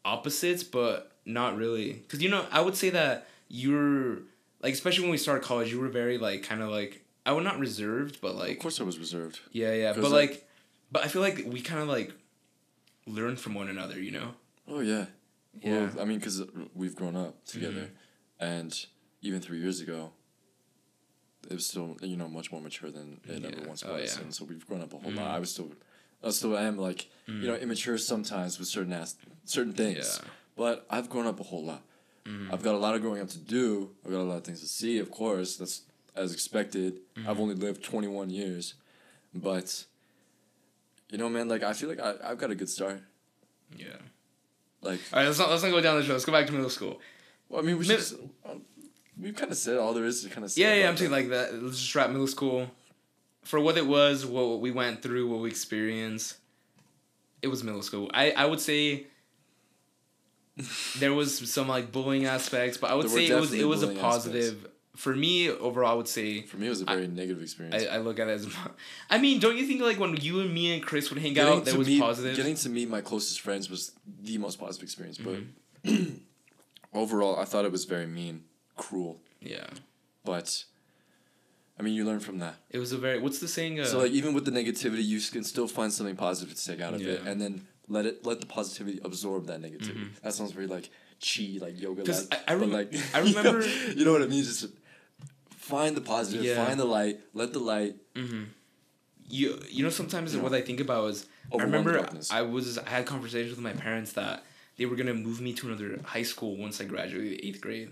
opposites, but not really. Because you know I would say that you're like especially when we started college, you were very like kind of like I would not reserved, but like Of course, I was reserved. yeah, yeah, but like- like, but I feel like we kind of like learn from one another, you know? Oh yeah. Yeah. Well, I mean, because we've grown up together, and even three years ago, it was still you know much more mature than it ever Yeah. once Oh, was, yeah. and so we've grown up a whole Mhm. lot. I was still, I am like you know immature sometimes with certain as- certain things, Yeah. but I've grown up a whole lot. Mhm. I've got a lot of growing up to do. I've got a lot of things to see. Of course, that's as expected. Mm-hmm. I've only lived twenty one years, but you know, man, like I feel like I I've got a good start. Yeah. Like, All right, let's not let's not go down the show. Let's go back to middle school. well, I mean, we Mid- should. um, we've kind of said all there is to kind of say. Yeah, yeah, I'm saying like that. Let's just wrap middle school for what it was, what we went through, what we experienced. It was middle school. I I would say there was some like bullying aspects, but I would say it was it was a positive. For me, overall, I would say For me, it was a very negative experience. I, I look at it as. I mean, don't you think like when you and me and Chris would hang getting out, that was meet, positive? Getting to meet my closest friends was the most positive experience, but Mm-hmm. overall, I thought it was very mean, cruel. yeah, But I mean, you learn from that. it was a very. What's the saying? Uh, So like, even with the negativity, you can still find something positive to take out of it, Yeah. Mm-hmm. and then let it let the positivity absorb that negativity. That sounds very like chi, like yoga. 'Cause like, I- I rem- like, I you know- remember- You know, what I mean? Just find the positive, Yeah. find the light, let the light. Mm-hmm. You you know sometimes Yeah. what I think about is I remember. I was I had conversations with my parents that they were gonna move me to another high school once I graduated eighth grade,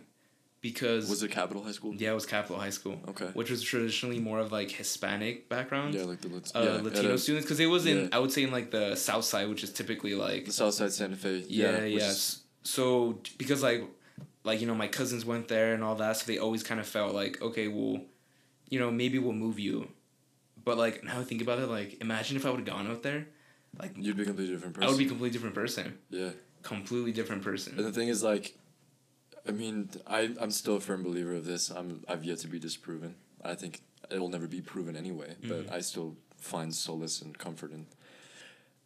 because Was it Capital High School? yeah it was Capital High School, Okay. which was traditionally more of like Hispanic background, Yeah, like the Lat- uh, yeah, Latino yeah, students, because it was in yeah. I would say in like the South Side, which is typically like the South Side Santa Fe. yeah, which yes. is- So because like like you know my cousins went there and all that, so they always kind of felt like okay, well, you know maybe we'll move you, but like now I think about it, like imagine if I would have gone out there, like You'd be a completely different person. I would be a completely different person, Yeah. completely different person. And the thing is, like, I mean, I I'm still a firm believer of this. I'm I've yet to be disproven. I think it will never be proven anyway. But Mhm. I still find solace and comfort in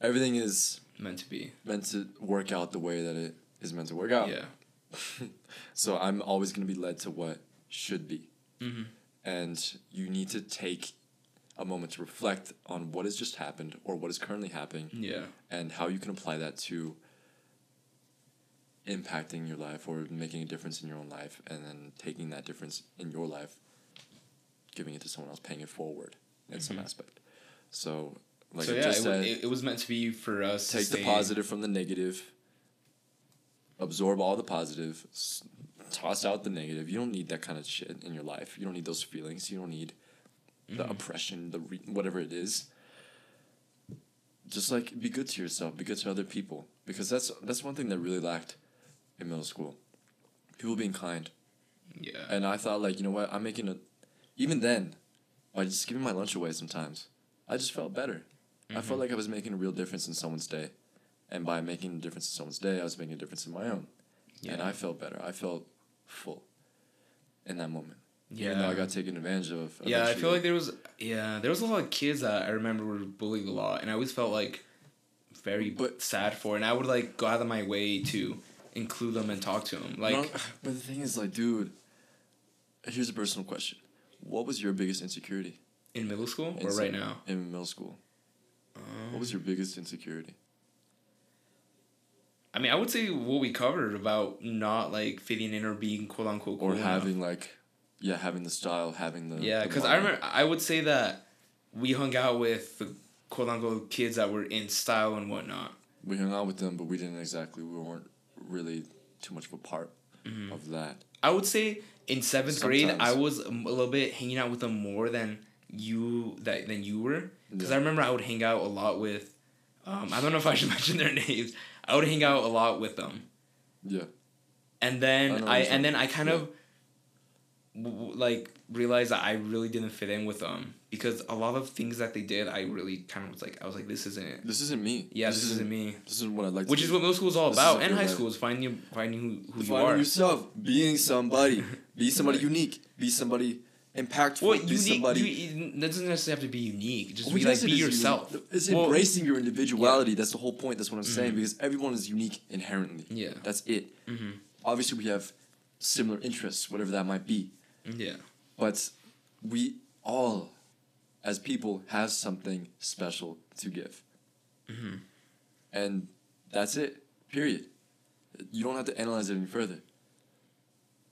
everything is Meant to be, meant to work out the way that it is meant to work out. yeah. so I'm always gonna be led to what should be, hmm and you need to take a moment to reflect on what has just happened or what is currently happening Yeah. and how you can apply that to impacting your life or making a difference in your own life and then taking that difference in your life giving it to someone else paying it forward in some Mhm. aspect so like so yeah, just it, said it, it was meant to be for us. to take the positive from the negative absorb all the positive s- toss out the negative you don't need that kind of shit in your life you don't need those feelings you don't need the Mhm. oppression the re- whatever it is just like be good to yourself be good to other people because that's that's one thing that really lacked in middle school people being kind Yeah. and i thought like you know what i'm making a even then by just giving my lunch away sometimes i just felt better i felt Mhm. like i was making a real difference in someone's day and by making a difference in someone's day i was making a difference in my own Yeah. and i felt better i felt full in that moment yeah. even though i got taken advantage of Yeah, I feel like there was yeah there was a lot of kids that I remember were bullied a lot, and I always felt like very But- sad for, it. and I would like go out of my way to include them and talk to them. Like, No, but the thing is, like, dude, here's a personal question: What was your biggest insecurity in middle school or Inse- right now? in middle school? Um, What was your biggest insecurity? I mean, I would say what we covered about not like fitting in or being quote unquote cool Or enough. having like, yeah, having the style, having the Yeah, because I remember I would say that we hung out with the quote unquote kids that were in style and whatnot. we hung out with them, but we didn't exactly. We weren't really too much of a part Mhm. of that. I would say in seventh grade I was a little bit hanging out with them more than you that than you were because Yeah. I remember I would hang out a lot with. Um, I don't know if I should mention their names. I would hang out a lot with them, Yeah, and then know I, and then I kind Yeah. of like realized that I really didn't fit in with them because a lot of things that they did I really kind of was like I was like this isn't it. this isn't me. Yeah, this, isn't me. This isn't what I'd like. Which is do. what middle school is all This about, isn't and high life. school is finding finding who, who you Finding are. yourself, being somebody, be somebody unique, be somebody impactful, Well, be unique. somebody. You, it doesn't necessarily have to be unique. Just Well, be like be is yourself. unique. It's Well, embracing your individuality. That's the whole point. That's what I'm saying Mhm. because everyone is unique inherently. Yeah. That's it. hmm Obviously, we have similar interests, whatever that might be. Yeah. But we, all, as people, have something special to give. Mm-hmm. And that's it. Period. You don't have to analyze it any further.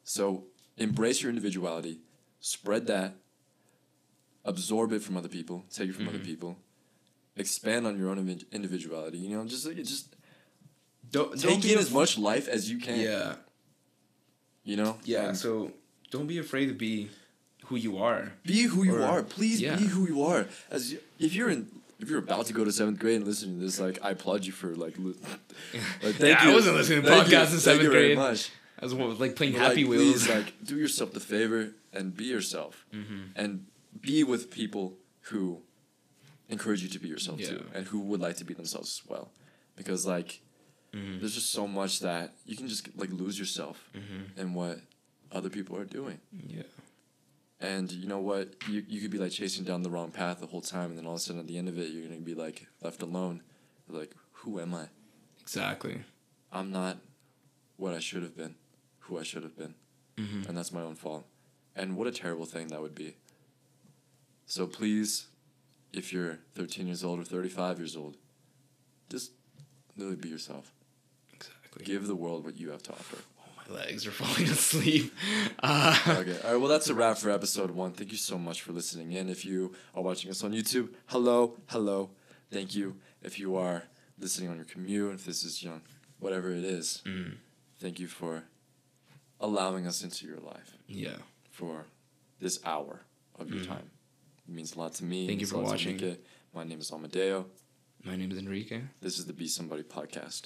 So embrace your individuality, spread that, absorb it from other people, take it from other Mhm. people, expand on your own individuality. You know, just like just Don't, take be in as much life as you can. Yeah. You know. Yeah. And So don't be afraid to be who you are. be who you or- are. Please yeah. be who you are. As you, if you're in. If you're about to go to seventh grade and listening to this, like I applaud you for like, li- like thank Yeah, I wasn't listening to Thank you. podcasts in Thank seventh you very grade. much. I was like playing But, Happy like, Wheels. Please, like, do yourself the favor and be yourself, Mhm. and be with people who encourage you to be yourself too, and who would like to be themselves as well, because like Mhm. there's just so much that you can just like lose yourself Mhm. in what other people are doing, Yeah. And you know what you you could be like chasing down the wrong path the whole time, and then all of a sudden at the end of it you're gonna be like left alone, like who am I? Exactly. I'm not what I should have been, who I should have been. Mm-hmm. and that's my own fault. And what a terrible thing that would be. So please, if you're 13 years old or 35 years old, just really be yourself. Exactly. Give the world what you have to offer. Legs are falling asleep. Uh, Okay. All right. Well, that's a wrap for episode one. Thank you so much for listening in. If you are watching us on YouTube, hello, hello. Thank you. If you are listening on your commute, if this is, you know, whatever it is, mm, thank you for allowing us into your life. yeah. for this hour of your Mhm. time. It means a lot to me. Thank you for watching. My name is Amadeo. My name is Enrique. This is the Be Somebody podcast.